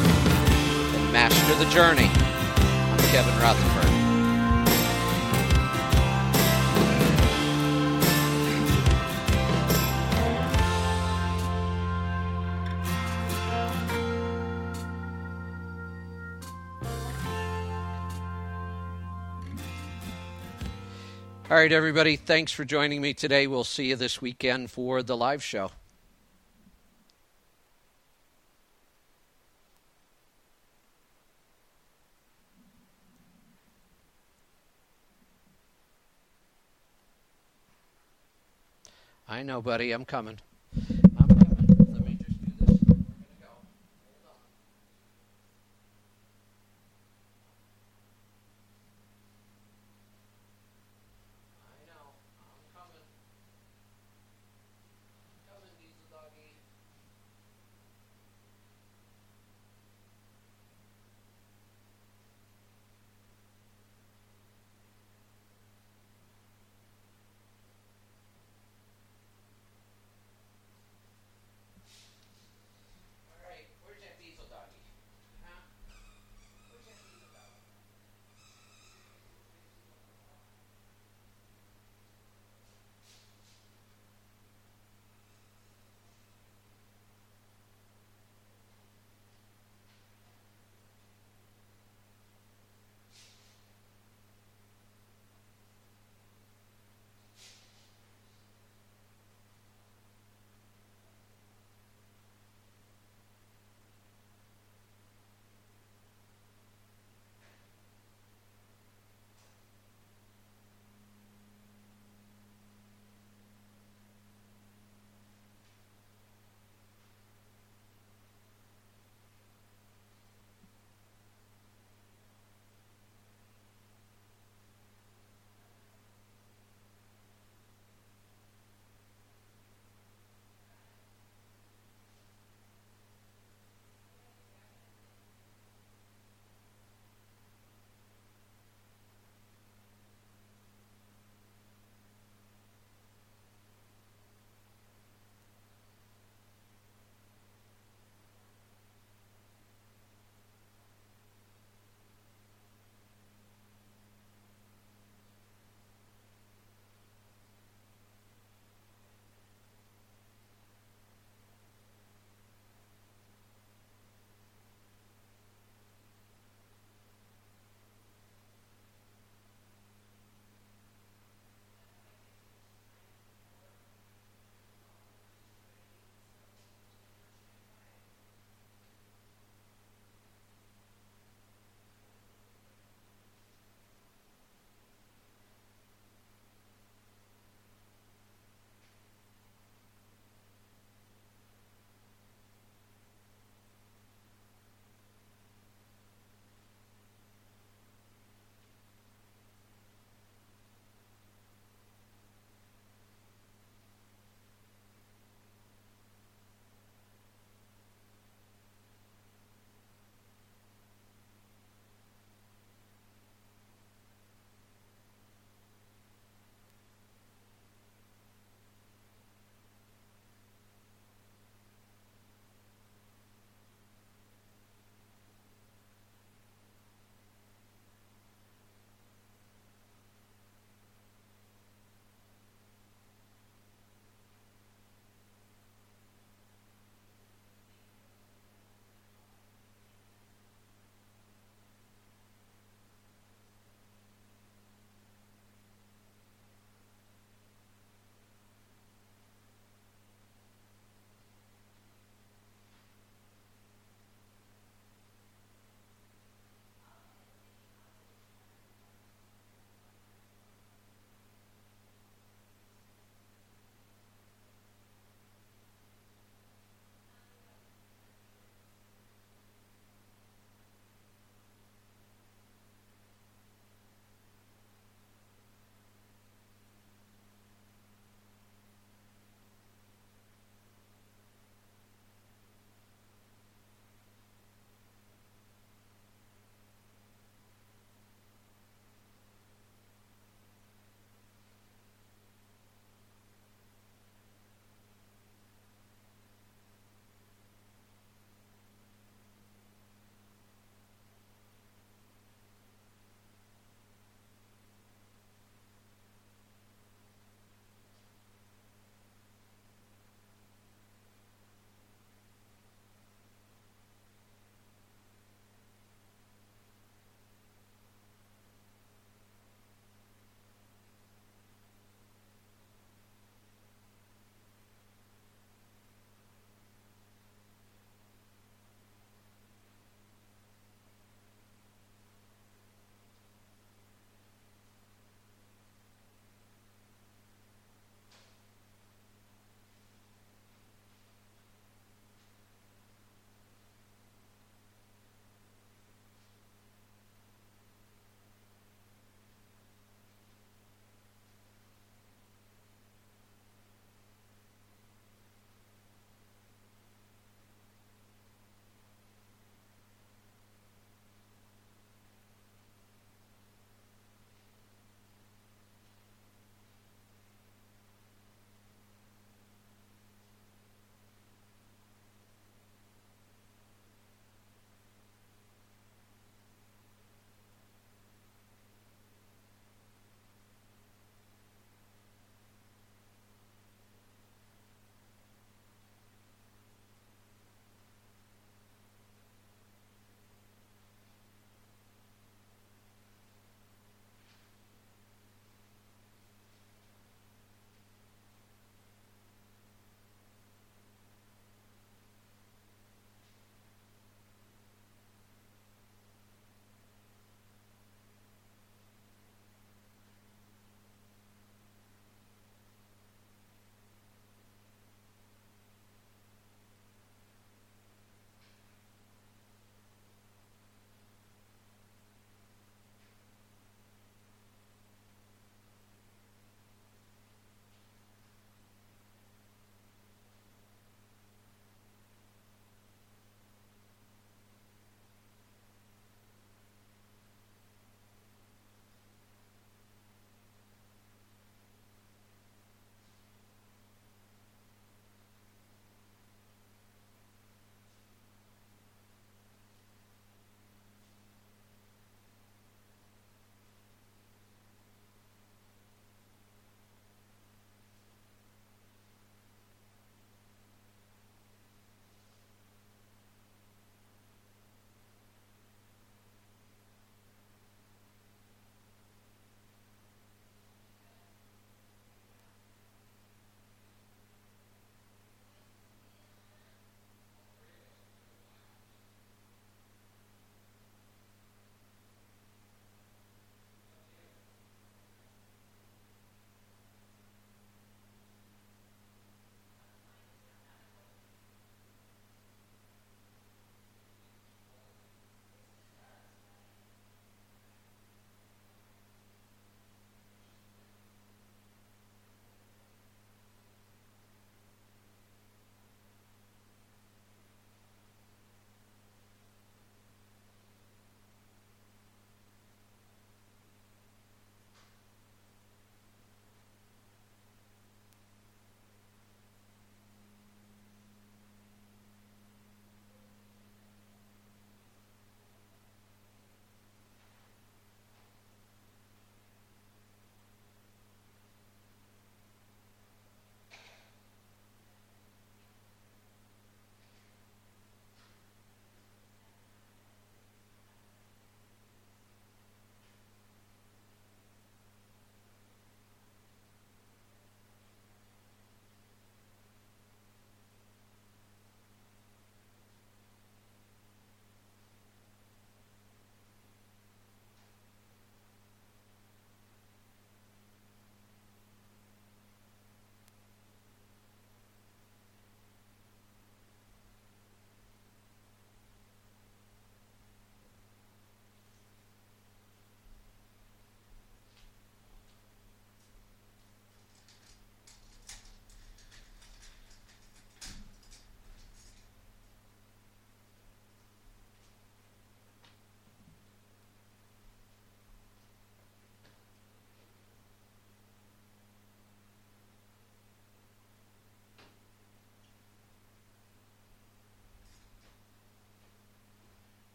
and master the journey. I'm Kevin Rutherford. All right, everybody, thanks for joining me today. We'll see you this weekend for the live show. I know, buddy. I'm coming.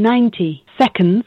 90 seconds